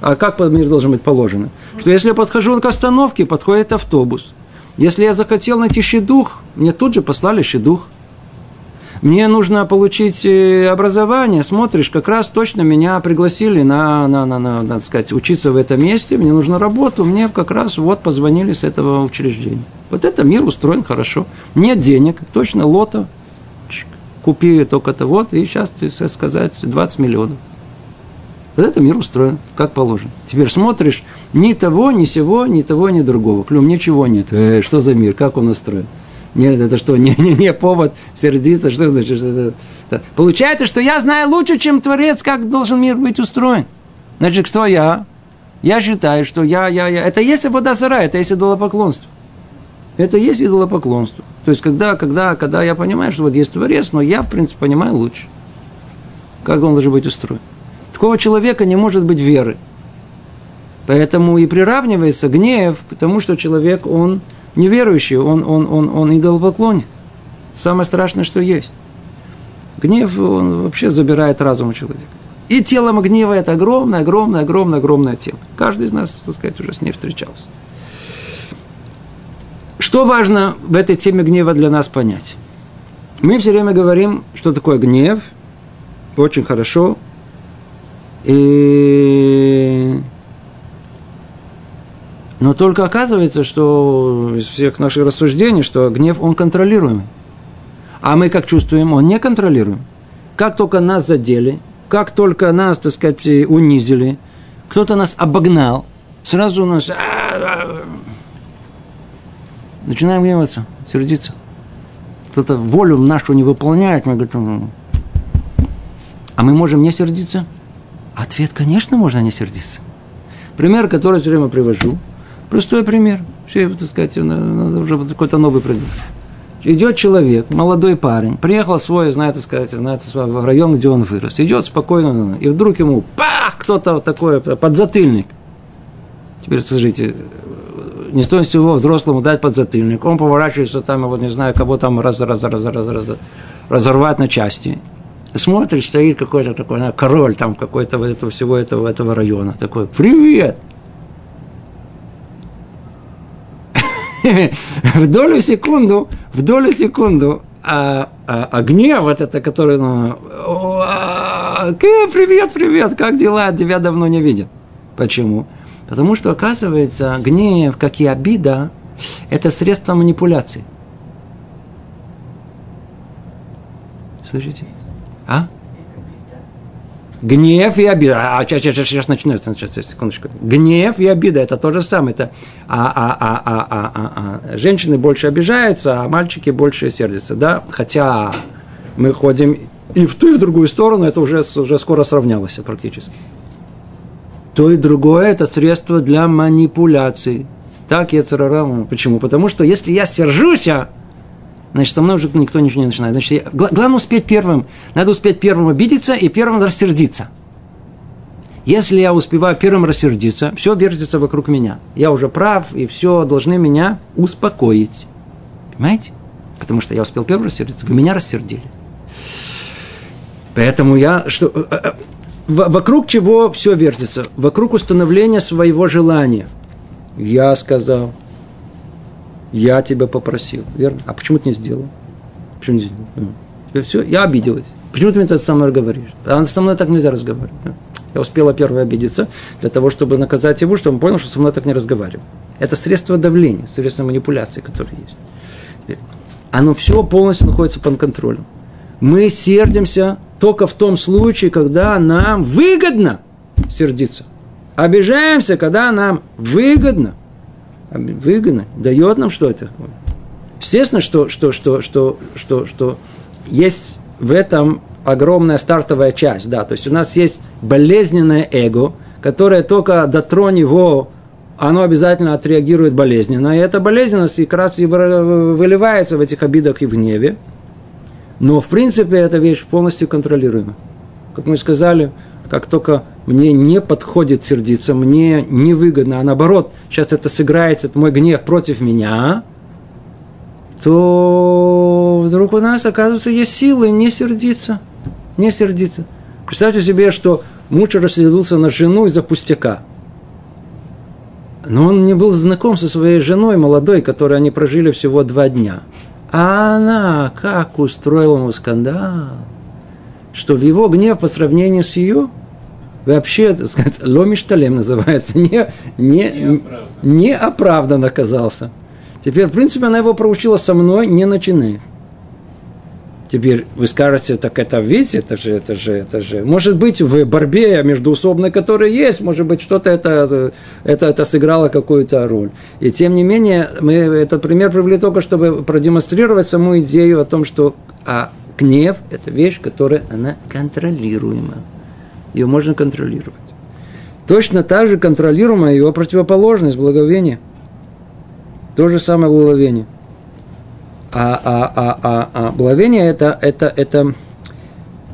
Speaker 1: А как мир должен быть положено? Что если я подхожу к остановке, подходит автобус – если я захотел найти щедух, мне тут же послали щедух. Мне нужно получить э, образование, смотришь, как раз точно меня пригласили на, на, на, на, надо сказать, учиться в этом месте, мне нужна работа, мне как раз вот позвонили с этого учреждения. Вот это мир устроен хорошо. Нет денег, точно лото, купи только-то вот, и сейчас, ты сказать, 20 миллионов. Вот это мир устроен, как положено. Теперь смотришь, ни того, ни сего, ни того, ни другого. Клюм, ничего нет. Э, что за мир, как он устроен? Нет, это что, не, не, не повод сердиться, что значит? Что это? Получается, что я знаю лучше, чем Творец, как должен мир быть устроен. Значит, кто я? Я считаю, что я, я, я. Это есть вода сара, это есть идолопоклонство. Это есть идолопоклонство. То есть, когда, когда, когда я понимаю, что вот есть Творец, но я, в принципе, понимаю лучше, как он должен быть устроен. Такого человека не может быть веры. Поэтому и приравнивается гнев к тому, что человек, он неверующий, он, он, он, он идолопоклонник. Самое страшное, что есть. Гнев, он вообще забирает разум у человека. И телом гнева – это огромная, огромная, огромная, огромная тема. Каждый из нас, так сказать, уже с ней встречался. Что важно в этой теме гнева для нас понять? Мы все время говорим, что такое гнев, очень хорошо, и... Но только оказывается, что из всех наших рассуждений, что гнев, он контролируемый. А мы как чувствуем, он не контролируем. Как только нас задели, как только нас, так сказать, унизили, кто-то нас обогнал, сразу у нас а, а, начинаем гневаться, сердиться. Кто-то волю нашу не выполняет, мы говорим, а мы можем не сердиться? Ответ, конечно, можно не сердиться. Пример, который все время привожу, простой пример. Все, так сказать, надо уже какой-то новый придумать. Идет человек, молодой парень, приехал свой, знаете, сказать, знаете, в район, где он вырос. Идет спокойно, и вдруг ему, пах, кто-то вот такой подзатыльник. Теперь скажите, не стоит всего взрослому дать подзатыльник. Он поворачивается там, вот не знаю, кого там раз, раз, раз, раз, раз, разорвать на части. Смотрит, стоит какой-то такой, ну, король там какой-то этого, всего этого, этого района. Такой, привет! в долю секунду, в долю секунду, а, а, а гнев вот это, который, ну, а, привет, привет, как дела, тебя давно не видят. Почему? Потому что, оказывается, гнев, как и обида, это средство манипуляции. Слышите? А? Гнев и обида. А, сейчас, сейчас, сейчас начнется. Сейчас, секундочку. Гнев и обида – это то же самое. Это, а, а, а, а, а, а, а. Женщины больше обижаются, а мальчики больше сердятся. Да? Хотя мы ходим и в ту, и в другую сторону, это уже, уже скоро сравнялось практически. То и другое – это средство для манипуляции. Так я царарам. Почему? Потому что если я сержусь, значит, со мной уже никто ничего не начинает. Значит, я, главное успеть первым. Надо успеть первым обидеться и первым рассердиться. Если я успеваю первым рассердиться, все вертится вокруг меня. Я уже прав, и все должны меня успокоить. Понимаете? Потому что я успел первым рассердиться, вы меня рассердили. Поэтому я... Что, э, э, вокруг чего все вертится? Вокруг установления своего желания. Я сказал, я тебя попросил, верно? А почему ты не сделал? Почему не сделал? Все, я обиделась. Почему ты мне со мной говоришь? А со мной так нельзя разговаривать. Я успела первой обидеться для того, чтобы наказать его, чтобы он понял, что со мной так не разговаривал. Это средство давления, средство манипуляции, которое есть. Оно все полностью находится под контролем. Мы сердимся только в том случае, когда нам выгодно сердиться. Обижаемся, когда нам выгодно выгодно, дает нам что это. Естественно, что, что, что, что, что, что есть в этом огромная стартовая часть, да, то есть у нас есть болезненное эго, которое только дотронь его, оно обязательно отреагирует болезненно, и эта болезненность как раз и выливается в этих обидах и в гневе, но в принципе эта вещь полностью контролируема. Как мы сказали, как только мне не подходит сердиться, мне невыгодно, а наоборот, сейчас это сыграется, это мой гнев против меня, то вдруг у нас, оказывается, есть силы не сердиться. Не сердиться. Представьте себе, что муж рассердился на жену из-за пустяка. Но он не был знаком со своей женой молодой, которой они прожили всего два дня. А она как устроила ему скандал, что в его гнев по сравнению с ее – вообще, так сказать, ломишталем называется, не, не, не оправдан оказался. Теперь, в принципе, она его проучила со мной, не начинай. Теперь вы скажете, так это видите, это же, это же, это же. Может быть, в борьбе междуусобной, которая есть, может быть, что-то это, это, это сыграло какую-то роль. И тем не менее, мы этот пример привели только, чтобы продемонстрировать саму идею о том, что а гнев – это вещь, которая она контролируема ее можно контролировать. Точно так же контролируемая его противоположность, благовение. То же самое благовение. А, а, а, а, а благовение это, это, это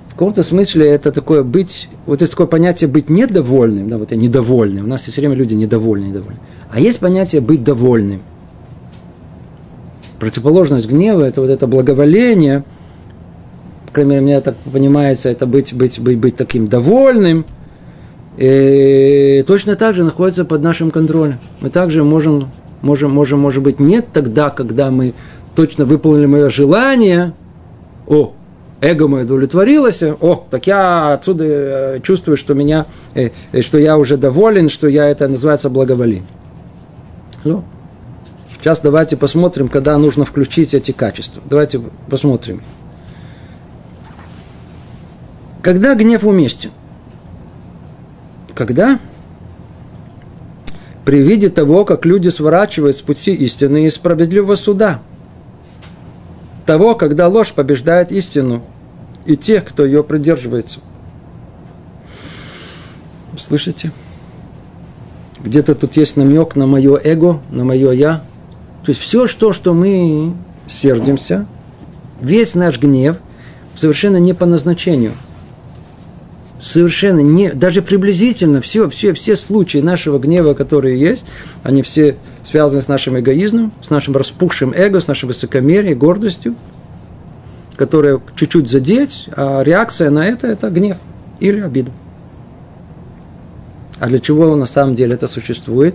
Speaker 1: в каком-то смысле это такое быть, вот есть такое понятие быть недовольным, да, вот я недовольный. У нас все время люди недовольны, недовольны. А есть понятие быть довольным. Противоположность гнева – это вот это благоволение, по крайней мере, мне так понимается, это быть, быть, быть, быть таким довольным, и точно так же находится под нашим контролем. Мы также можем, можем, можем, может быть, нет тогда, когда мы точно выполнили мое желание, о, эго мое удовлетворилось, о, так я отсюда э, чувствую, что меня, э, э, что я уже доволен, что я это называется благоволение. Ну, сейчас давайте посмотрим, когда нужно включить эти качества. Давайте посмотрим. Когда гнев уместен? Когда? При виде того, как люди сворачивают с пути истины и справедливого суда. Того, когда ложь побеждает истину и тех, кто ее придерживается. Слышите? Где-то тут есть намек на мое эго, на мое я. То есть все, что, что мы сердимся, весь наш гнев совершенно не по назначению. Совершенно не, даже приблизительно все, все, все случаи нашего гнева, которые есть, они все связаны с нашим эгоизмом, с нашим распухшим эго, с нашим высокомерием, гордостью, которая чуть-чуть задеть, а реакция на это – это гнев или обида. А для чего на самом деле это существует?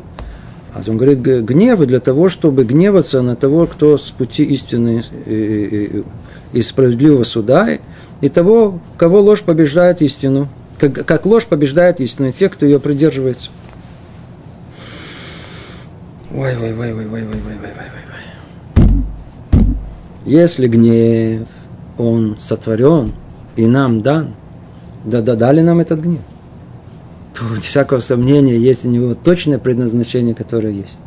Speaker 1: А он говорит, гнев для того, чтобы гневаться на того, кто с пути истины и, и, и справедливого суда, и того, кого ложь побеждает истину, как, как ложь побеждает истину, и те, кто ее придерживается. Ой, ой, ой, ой, ой, ой, ой, ой, ой, ой. Если гнев, он сотворен и нам дан, да, да дали нам этот гнев то без всякого сомнения есть у него точное предназначение, которое есть.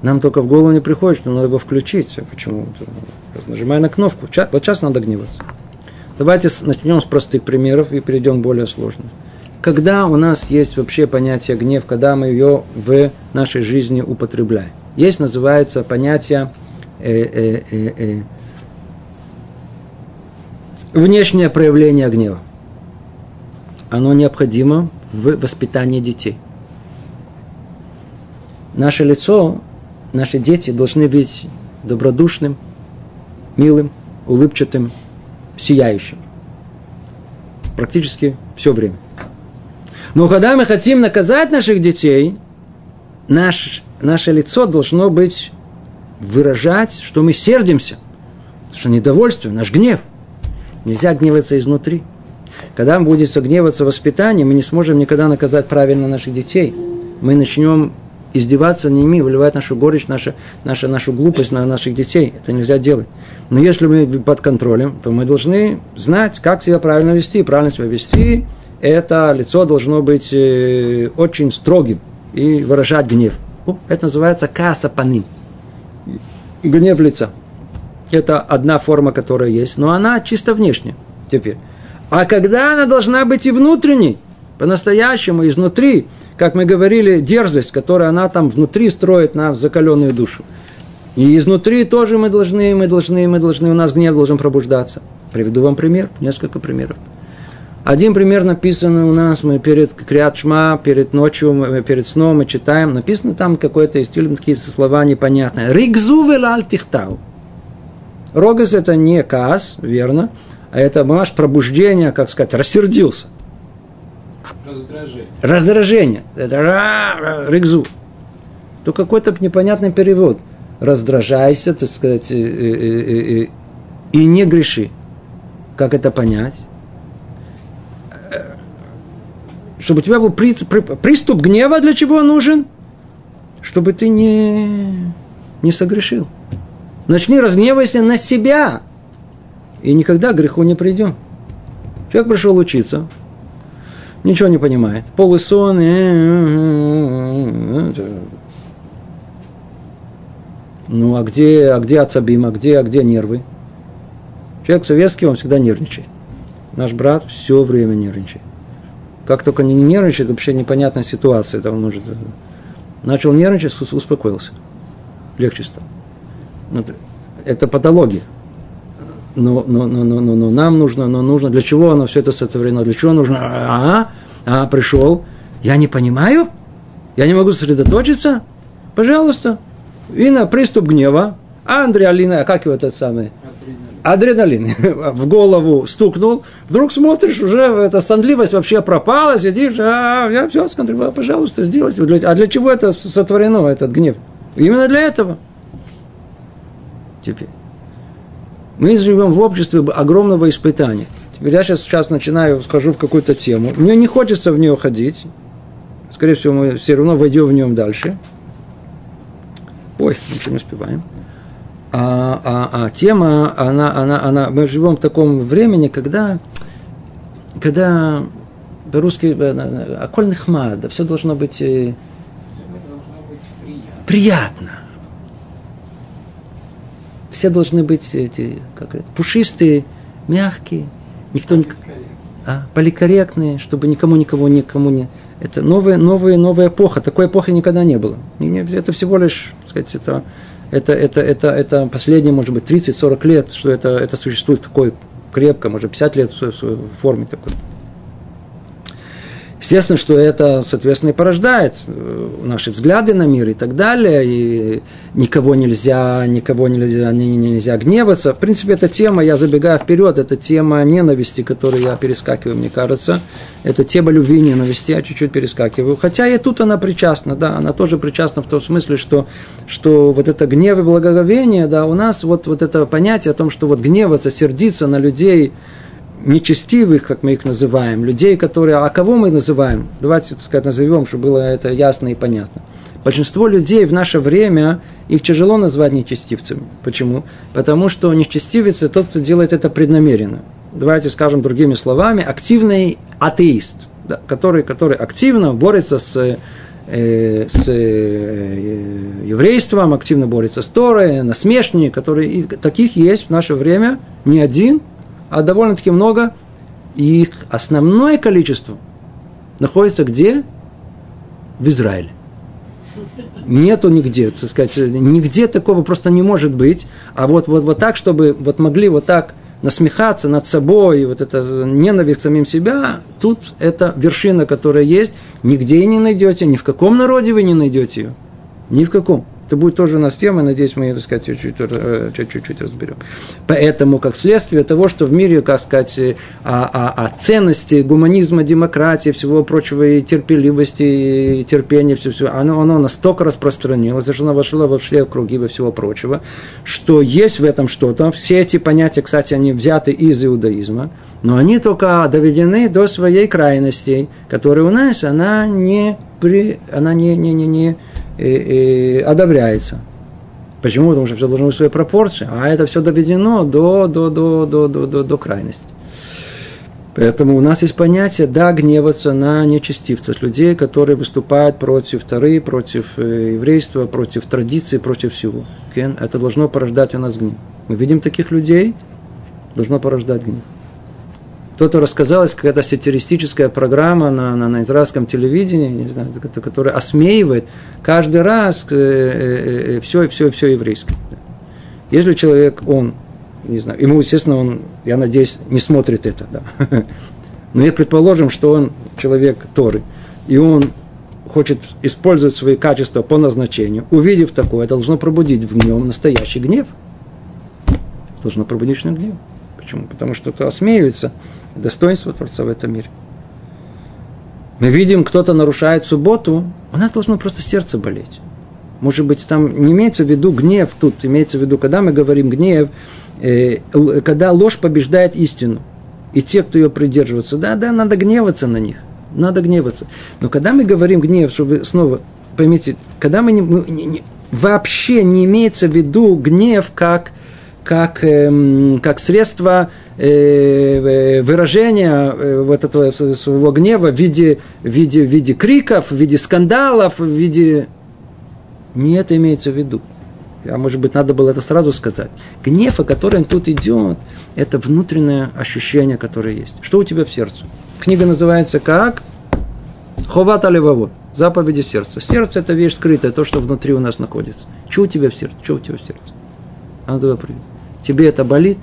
Speaker 1: Нам только в голову не приходит, что надо его включить. Почему? Нажимая на кнопку. Вот сейчас надо гневаться. Давайте начнем с простых примеров и перейдем к более сложным. Когда у нас есть вообще понятие гнев, когда мы ее в нашей жизни употребляем? Есть, называется, понятие э, э, э, э, внешнее проявление гнева. Оно необходимо в воспитании детей. Наше лицо, наши дети должны быть добродушным, милым, улыбчатым, сияющим. Практически все время. Но когда мы хотим наказать наших детей, наш, наше лицо должно быть выражать, что мы сердимся, что недовольство, наш гнев. Нельзя гневаться изнутри. Когда мы будем гневаться воспитание, мы не сможем никогда наказать правильно наших детей. Мы начнем издеваться ними, выливать нашу горечь, нашу, нашу, нашу глупость на наших детей. Это нельзя делать. Но если мы под контролем, то мы должны знать, как себя правильно вести. Правильно себя вести, это лицо должно быть э, очень строгим и выражать гнев. Это называется каса паним. Гнев лица. Это одна форма, которая есть, но она чисто внешняя теперь. А когда она должна быть и внутренней, по-настоящему, изнутри, как мы говорили, дерзость, которая она там внутри строит на закаленную душу. И изнутри тоже мы должны, мы должны, мы должны, у нас гнев должен пробуждаться. Приведу вам пример, несколько примеров. Один пример написан у нас, мы перед Криат перед ночью, перед сном мы читаем, написано там какое-то из такие слова непонятные. Ригзу велаль тихтау. Рогас это не каз, верно, а это маш пробуждение, как сказать, рассердился.
Speaker 3: Раздражение.
Speaker 1: Раздражение. Это ригзу. То какой-то непонятный перевод. Раздражайся, так сказать, и, и, и, и не греши. Как это понять? Чтобы у тебя был приступ гнева, для чего он нужен? Чтобы ты не, не согрешил. Начни разгневайся на себя и никогда к греху не придем. Человек пришел учиться, ничего не понимает. Полый. Ну, а где, а где ацабим, а где, а где нервы? Человек советский, он всегда нервничает. Наш брат все время нервничает. Как только не нервничает, вообще непонятная ситуация. Он может... Начал нервничать, успокоился. легче стало. Это патология. Но, но, но, но, но, но нам нужно, но нужно, для чего оно все это сотворено, для чего нужно, а, а, пришел, я не понимаю, я не могу сосредоточиться, пожалуйста, и на приступ гнева, а Андреалина, а как его этот самый? Адреналин. в голову стукнул, вдруг смотришь, уже эта сонливость вообще пропала, сидишь, а, я все, сконтролировал, пожалуйста, сделайте. А для чего это сотворено, этот гнев? Именно для этого. Теперь. Мы живем в обществе огромного испытания. Теперь я сейчас, сейчас начинаю, скажу в какую-то тему. Мне не хочется в нее ходить. Скорее всего, мы все равно войдем в нем дальше. Ой, ничего не успеваем. А, а, а тема, она, она, она, мы живем в таком времени, когда, когда по-русски окольный э, хмад, все должно быть,
Speaker 3: должно быть приятно.
Speaker 1: приятно. Все должны быть эти, как это, пушистые, мягкие, никто не, а, поликорректные, чтобы никому никого никому не. Это новая, новая, новая эпоха. Такой эпохи никогда не было. Это всего лишь, так сказать, это это, это, это, это последние, может быть, 30-40 лет, что это, это существует такой крепко, может, 50 лет в, форме такой. Естественно, что это, соответственно, и порождает э, наши взгляды на мир и так далее. И никого нельзя, никого нельзя, нельзя гневаться. В принципе, эта тема, я забегаю вперед, это тема ненависти, которую я перескакиваю, мне кажется. Это тема любви и ненависти, я чуть-чуть перескакиваю. Хотя и тут она причастна, да, она тоже причастна в том смысле, что, что вот это гнев и благоговение, да, у нас вот, вот это понятие о том, что вот гневаться, сердиться на людей – нечестивых, как мы их называем, людей, которые... А кого мы называем? Давайте, так сказать, назовем, чтобы было это ясно и понятно. Большинство людей в наше время, их тяжело назвать нечестивцами. Почему? Потому что нечестивец – это тот, кто делает это преднамеренно. Давайте скажем другими словами, активный атеист, да, который, который активно борется с э, с э, еврейством, активно борется с Торой, насмешник, которые и таких есть в наше время не один, а довольно-таки много, и их основное количество находится где? В Израиле. Нету нигде, так сказать, нигде такого просто не может быть. А вот, вот, вот так, чтобы вот могли вот так насмехаться над собой, вот это ненависть к самим себя, тут это вершина, которая есть, нигде и не найдете, ни в каком народе вы не найдете ее. Ни в каком. Это будет тоже у нас тема, надеюсь, мы ее, так сказать, чуть-чуть, э, разберем. Поэтому, как следствие того, что в мире, как сказать, о, о, о ценности гуманизма, демократии, всего прочего, и терпеливости, и терпения, все, все, оно, оно настолько распространилось, что оно вошло во все круги, во всего прочего, что есть в этом что-то. Все эти понятия, кстати, они взяты из иудаизма, но они только доведены до своей крайности, которая у нас, она не, при, она не, не, не, не и, и одобряется. Почему? Потому что все должно быть в своей пропорции. А это все доведено до, до, до, до, до, до, до крайности. Поэтому у нас есть понятие, да, гневаться на нечестивцев, людей, которые выступают против Торы, против э, еврейства, против традиции, против всего. Это должно порождать у нас гнев. Мы видим таких людей, должно порождать гнев. Кто-то рассказалась какая-то сатиристическая программа на, на, на израильском телевидении, не знаю, которая осмеивает каждый раз все, все, все еврейское. Если человек, он, не знаю, ему, естественно, он, я надеюсь, не смотрит это, да. Но я предположим, что он человек Торы, и он хочет использовать свои качества по назначению, увидев такое, должно пробудить в нем настоящий гнев. Должно пробудить в гнев. Почему? Потому что это осмеивается достоинство Творца в этом мире. Мы видим, кто-то нарушает субботу, у нас должно просто сердце болеть. Может быть, там не имеется в виду гнев, тут имеется в виду, когда мы говорим гнев, э, когда ложь побеждает истину. И те, кто ее придерживается, да, да, надо гневаться на них. Надо гневаться. Но когда мы говорим гнев, чтобы снова поймите, когда мы, не, мы не, вообще не имеется в виду гнев как, как, эм, как средство Э, выражения э, вот этого своего гнева в виде, в, виде, в виде криков, в виде скандалов, в виде... Не это имеется в виду. А может быть, надо было это сразу сказать. Гнев, о котором тут идет, это внутреннее ощущение, которое есть. Что у тебя в сердце? Книга называется как? Ховат Алеваво. Заповеди сердца. Сердце – это вещь скрытая, то, что внутри у нас находится. Что у тебя в сердце? Что у тебя в сердце? А ну, давай проверим. Тебе это болит?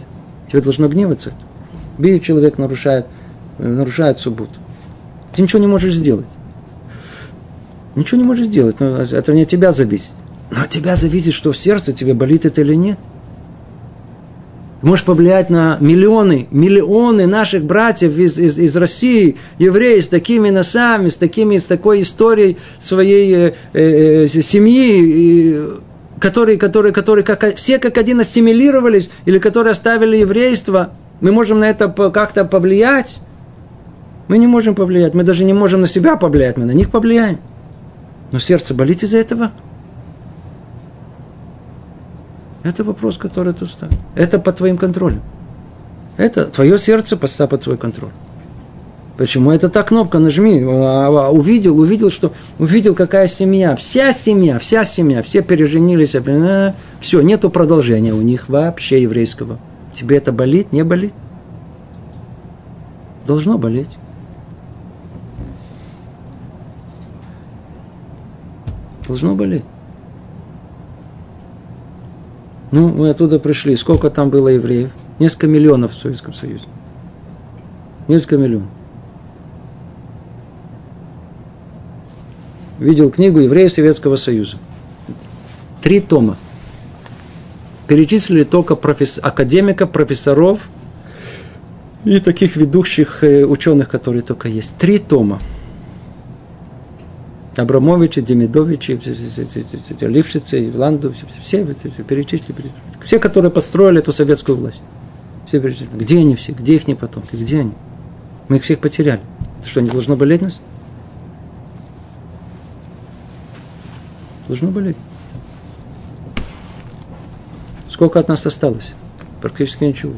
Speaker 1: Тебе должно гневаться? Бей человек нарушает, нарушает субботу. Ты ничего не можешь сделать. Ничего не можешь сделать, но это не от тебя зависит. Но от тебя зависит, что в сердце тебе болит это или нет. Ты можешь повлиять на миллионы, миллионы наших братьев из, из, из России, евреев, с такими носами, с, такими, с такой историей своей э, э, семьи, э, которые, которые, которые как, все как один ассимилировались, или которые оставили еврейство. Мы можем на это как-то повлиять. Мы не можем повлиять, мы даже не можем на себя повлиять, мы на них повлияем. Но сердце болит из-за этого. Это вопрос, который ты ставишь. Это под твоим контролем. Это твое сердце под свой контроль. Почему? Это та кнопка, нажми. А, а, увидел, увидел, что увидел, какая семья. Вся семья, вся семья, все переженились. Все, нету продолжения у них вообще еврейского. Тебе это болит, не болит? Должно болеть. Должно болеть. Ну, мы оттуда пришли. Сколько там было евреев? Несколько миллионов в Советском Союзе. Несколько миллионов. Видел книгу «Евреи Советского Союза». Три тома. Перечислили только профессор, академиков, профессоров и таких ведущих э, ученых, которые только есть. Три тома. Абрамовичи, Демидовичи, Лившицы, Ланду, все, все перечислили. Все, которые построили эту советскую власть. Все перечислили. Где они все? Где их не потомки? Где они? Мы их всех потеряли. Это что, не должно болеть нас? Должно болеть. Сколько от нас осталось? Практически ничего.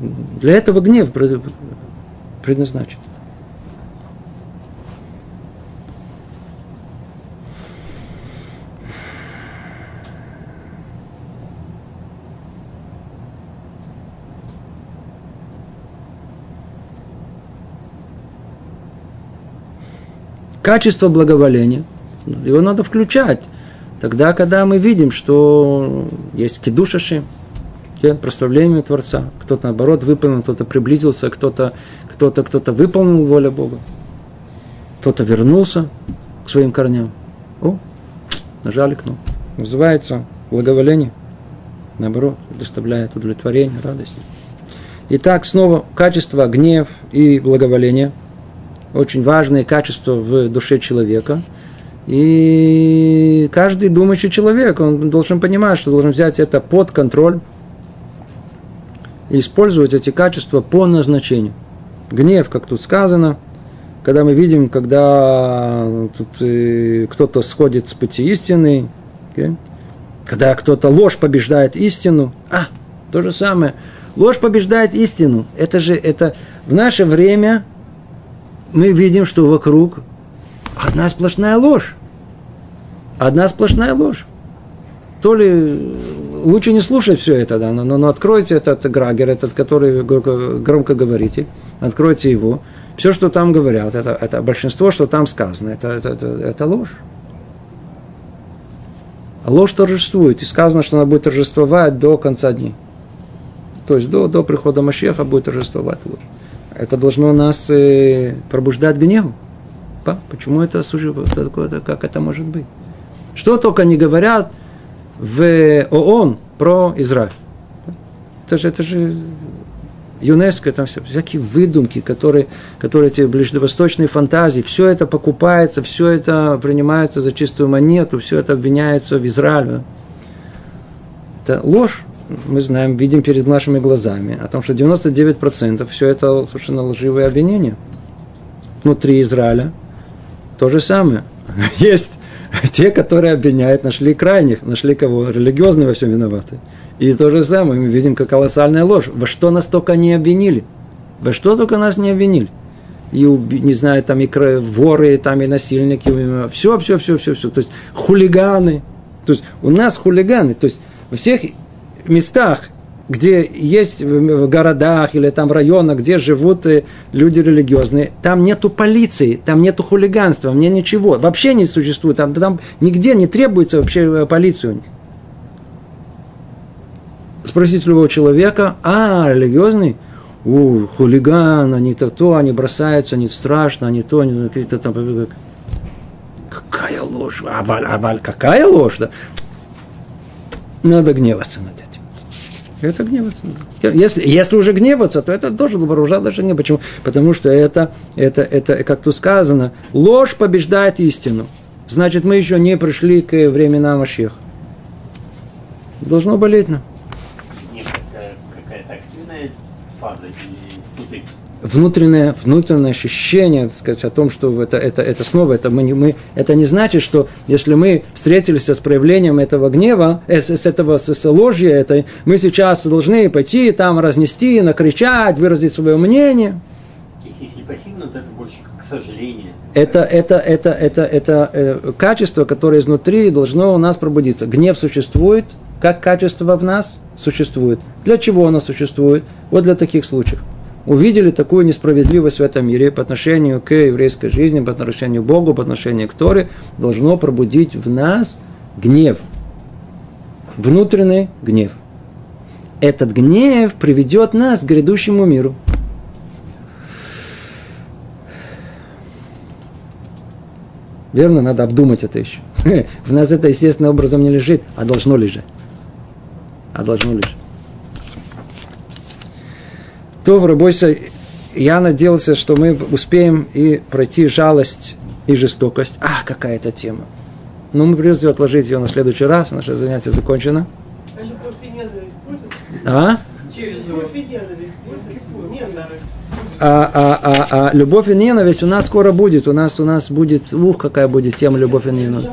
Speaker 1: Для этого гнев предназначен. Качество благоволения, его надо включать. Тогда, когда мы видим, что есть кедушаши, прославлением Творца. Кто-то, наоборот, выполнил, кто-то приблизился, кто-то, кто-то, кто-то выполнил волю Бога. Кто-то вернулся к своим корням. О, нажали кнопку. Называется благоволение. Наоборот, доставляет удовлетворение, радость. Итак, снова качество, гнев и благоволение. Очень важные качества в душе человека. И каждый думающий человек, он должен понимать, что должен взять это под контроль, и использовать эти качества по назначению. Гнев, как тут сказано, когда мы видим, когда тут э, кто-то сходит с пути истины, okay? когда кто-то ложь побеждает истину, а, то же самое. Ложь побеждает истину. Это же, это в наше время мы видим, что вокруг одна сплошная ложь. Одна сплошная ложь. То ли лучше не слушать все это, да, но, но, но откройте этот Грагер, этот, который громко говорите, откройте его. Все, что там говорят, это, это большинство, что там сказано, это, это, это, это ложь. Ложь торжествует, и сказано, что она будет торжествовать до конца дней. То есть до, до прихода Машеха будет торжествовать ложь. Это должно нас э, пробуждать гнев. Почему это суживается? Как это может быть? Что только не говорят – в ООН про Израиль. Это же, это же ЮНЕСКО, там все, всякие выдумки, которые, которые эти ближневосточные фантазии, все это покупается, все это принимается за чистую монету, все это обвиняется в Израиле. Это ложь, мы знаем, видим перед нашими глазами, о том, что 99% все это совершенно лживые обвинения. Внутри Израиля то же самое. Есть те, которые обвиняют, нашли крайних, нашли кого? Религиозные во всем виноваты. И то же самое, мы видим, как колоссальная ложь. Во что нас только не обвинили? Во что только нас не обвинили? И, не знаю, там и воры, там и насильники, все, все, все, все, все. То есть хулиганы. То есть у нас хулиганы. То есть во всех местах где есть в городах или там в районах, где живут э, люди религиозные, там нету полиции, там нету хулиганства, мне ничего, вообще не существует, там, там нигде не требуется вообще э, них. Спросите любого человека, а, религиозный, у, хулиган, они то, то, они бросаются, они страшно, они то, они какие-то там, какая ложь, аваль, аваль, какая ложь, да? Надо гневаться над этим. Это гневаться. Если, если уже гневаться, то это тоже уже даже не. Почему? Потому что это, это, это, как тут сказано, ложь побеждает истину. Значит, мы еще не пришли к временам Машеха. Должно болеть нам. Внутреннее, внутреннее ощущение, так сказать, о том, что это, это, это снова, это, мы, мы, это не значит, что если мы встретились с проявлением этого гнева, э, с, с этого с, с ложью, это, мы сейчас должны пойти там разнести, накричать, выразить свое мнение.
Speaker 3: Если пассивно, то это больше как сожаление.
Speaker 1: Это, это, это, это, это э, качество, которое изнутри должно у нас пробудиться. Гнев существует, как качество в нас существует. Для чего оно существует? Вот для таких случаев увидели такую несправедливость в этом мире по отношению к еврейской жизни, по отношению к Богу, по отношению к Торе, должно пробудить в нас гнев. Внутренний гнев. Этот гнев приведет нас к грядущему миру. Верно, надо обдумать это еще. В нас это естественным образом не лежит, а должно лежать. А должно лежать. То, Рабойса, я надеялся, что мы успеем и пройти жалость и жестокость. А, какая это тема. Но мы придется отложить ее на следующий раз. Наше занятие закончено.
Speaker 2: А любовь и ненависть будет?
Speaker 1: А?
Speaker 2: Через любовь и ненависть будет? Ненависть.
Speaker 1: А, а, а, а любовь и ненависть у нас скоро будет. У нас, у нас будет, ух, какая будет тема любовь и ненависть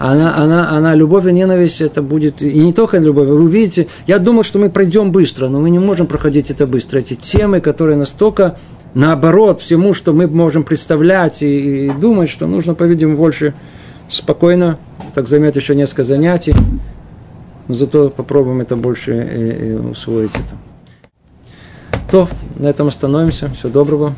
Speaker 1: она, она, она, любовь и ненависть, это будет, и не только любовь, вы увидите, я думал, что мы пройдем быстро, но мы не можем проходить это быстро. Эти темы, которые настолько наоборот всему, что мы можем представлять и, и думать, что нужно, по-видимому, больше спокойно, так займет еще несколько занятий, но зато попробуем это больше и, и усвоить это. То, на этом остановимся. Всего доброго.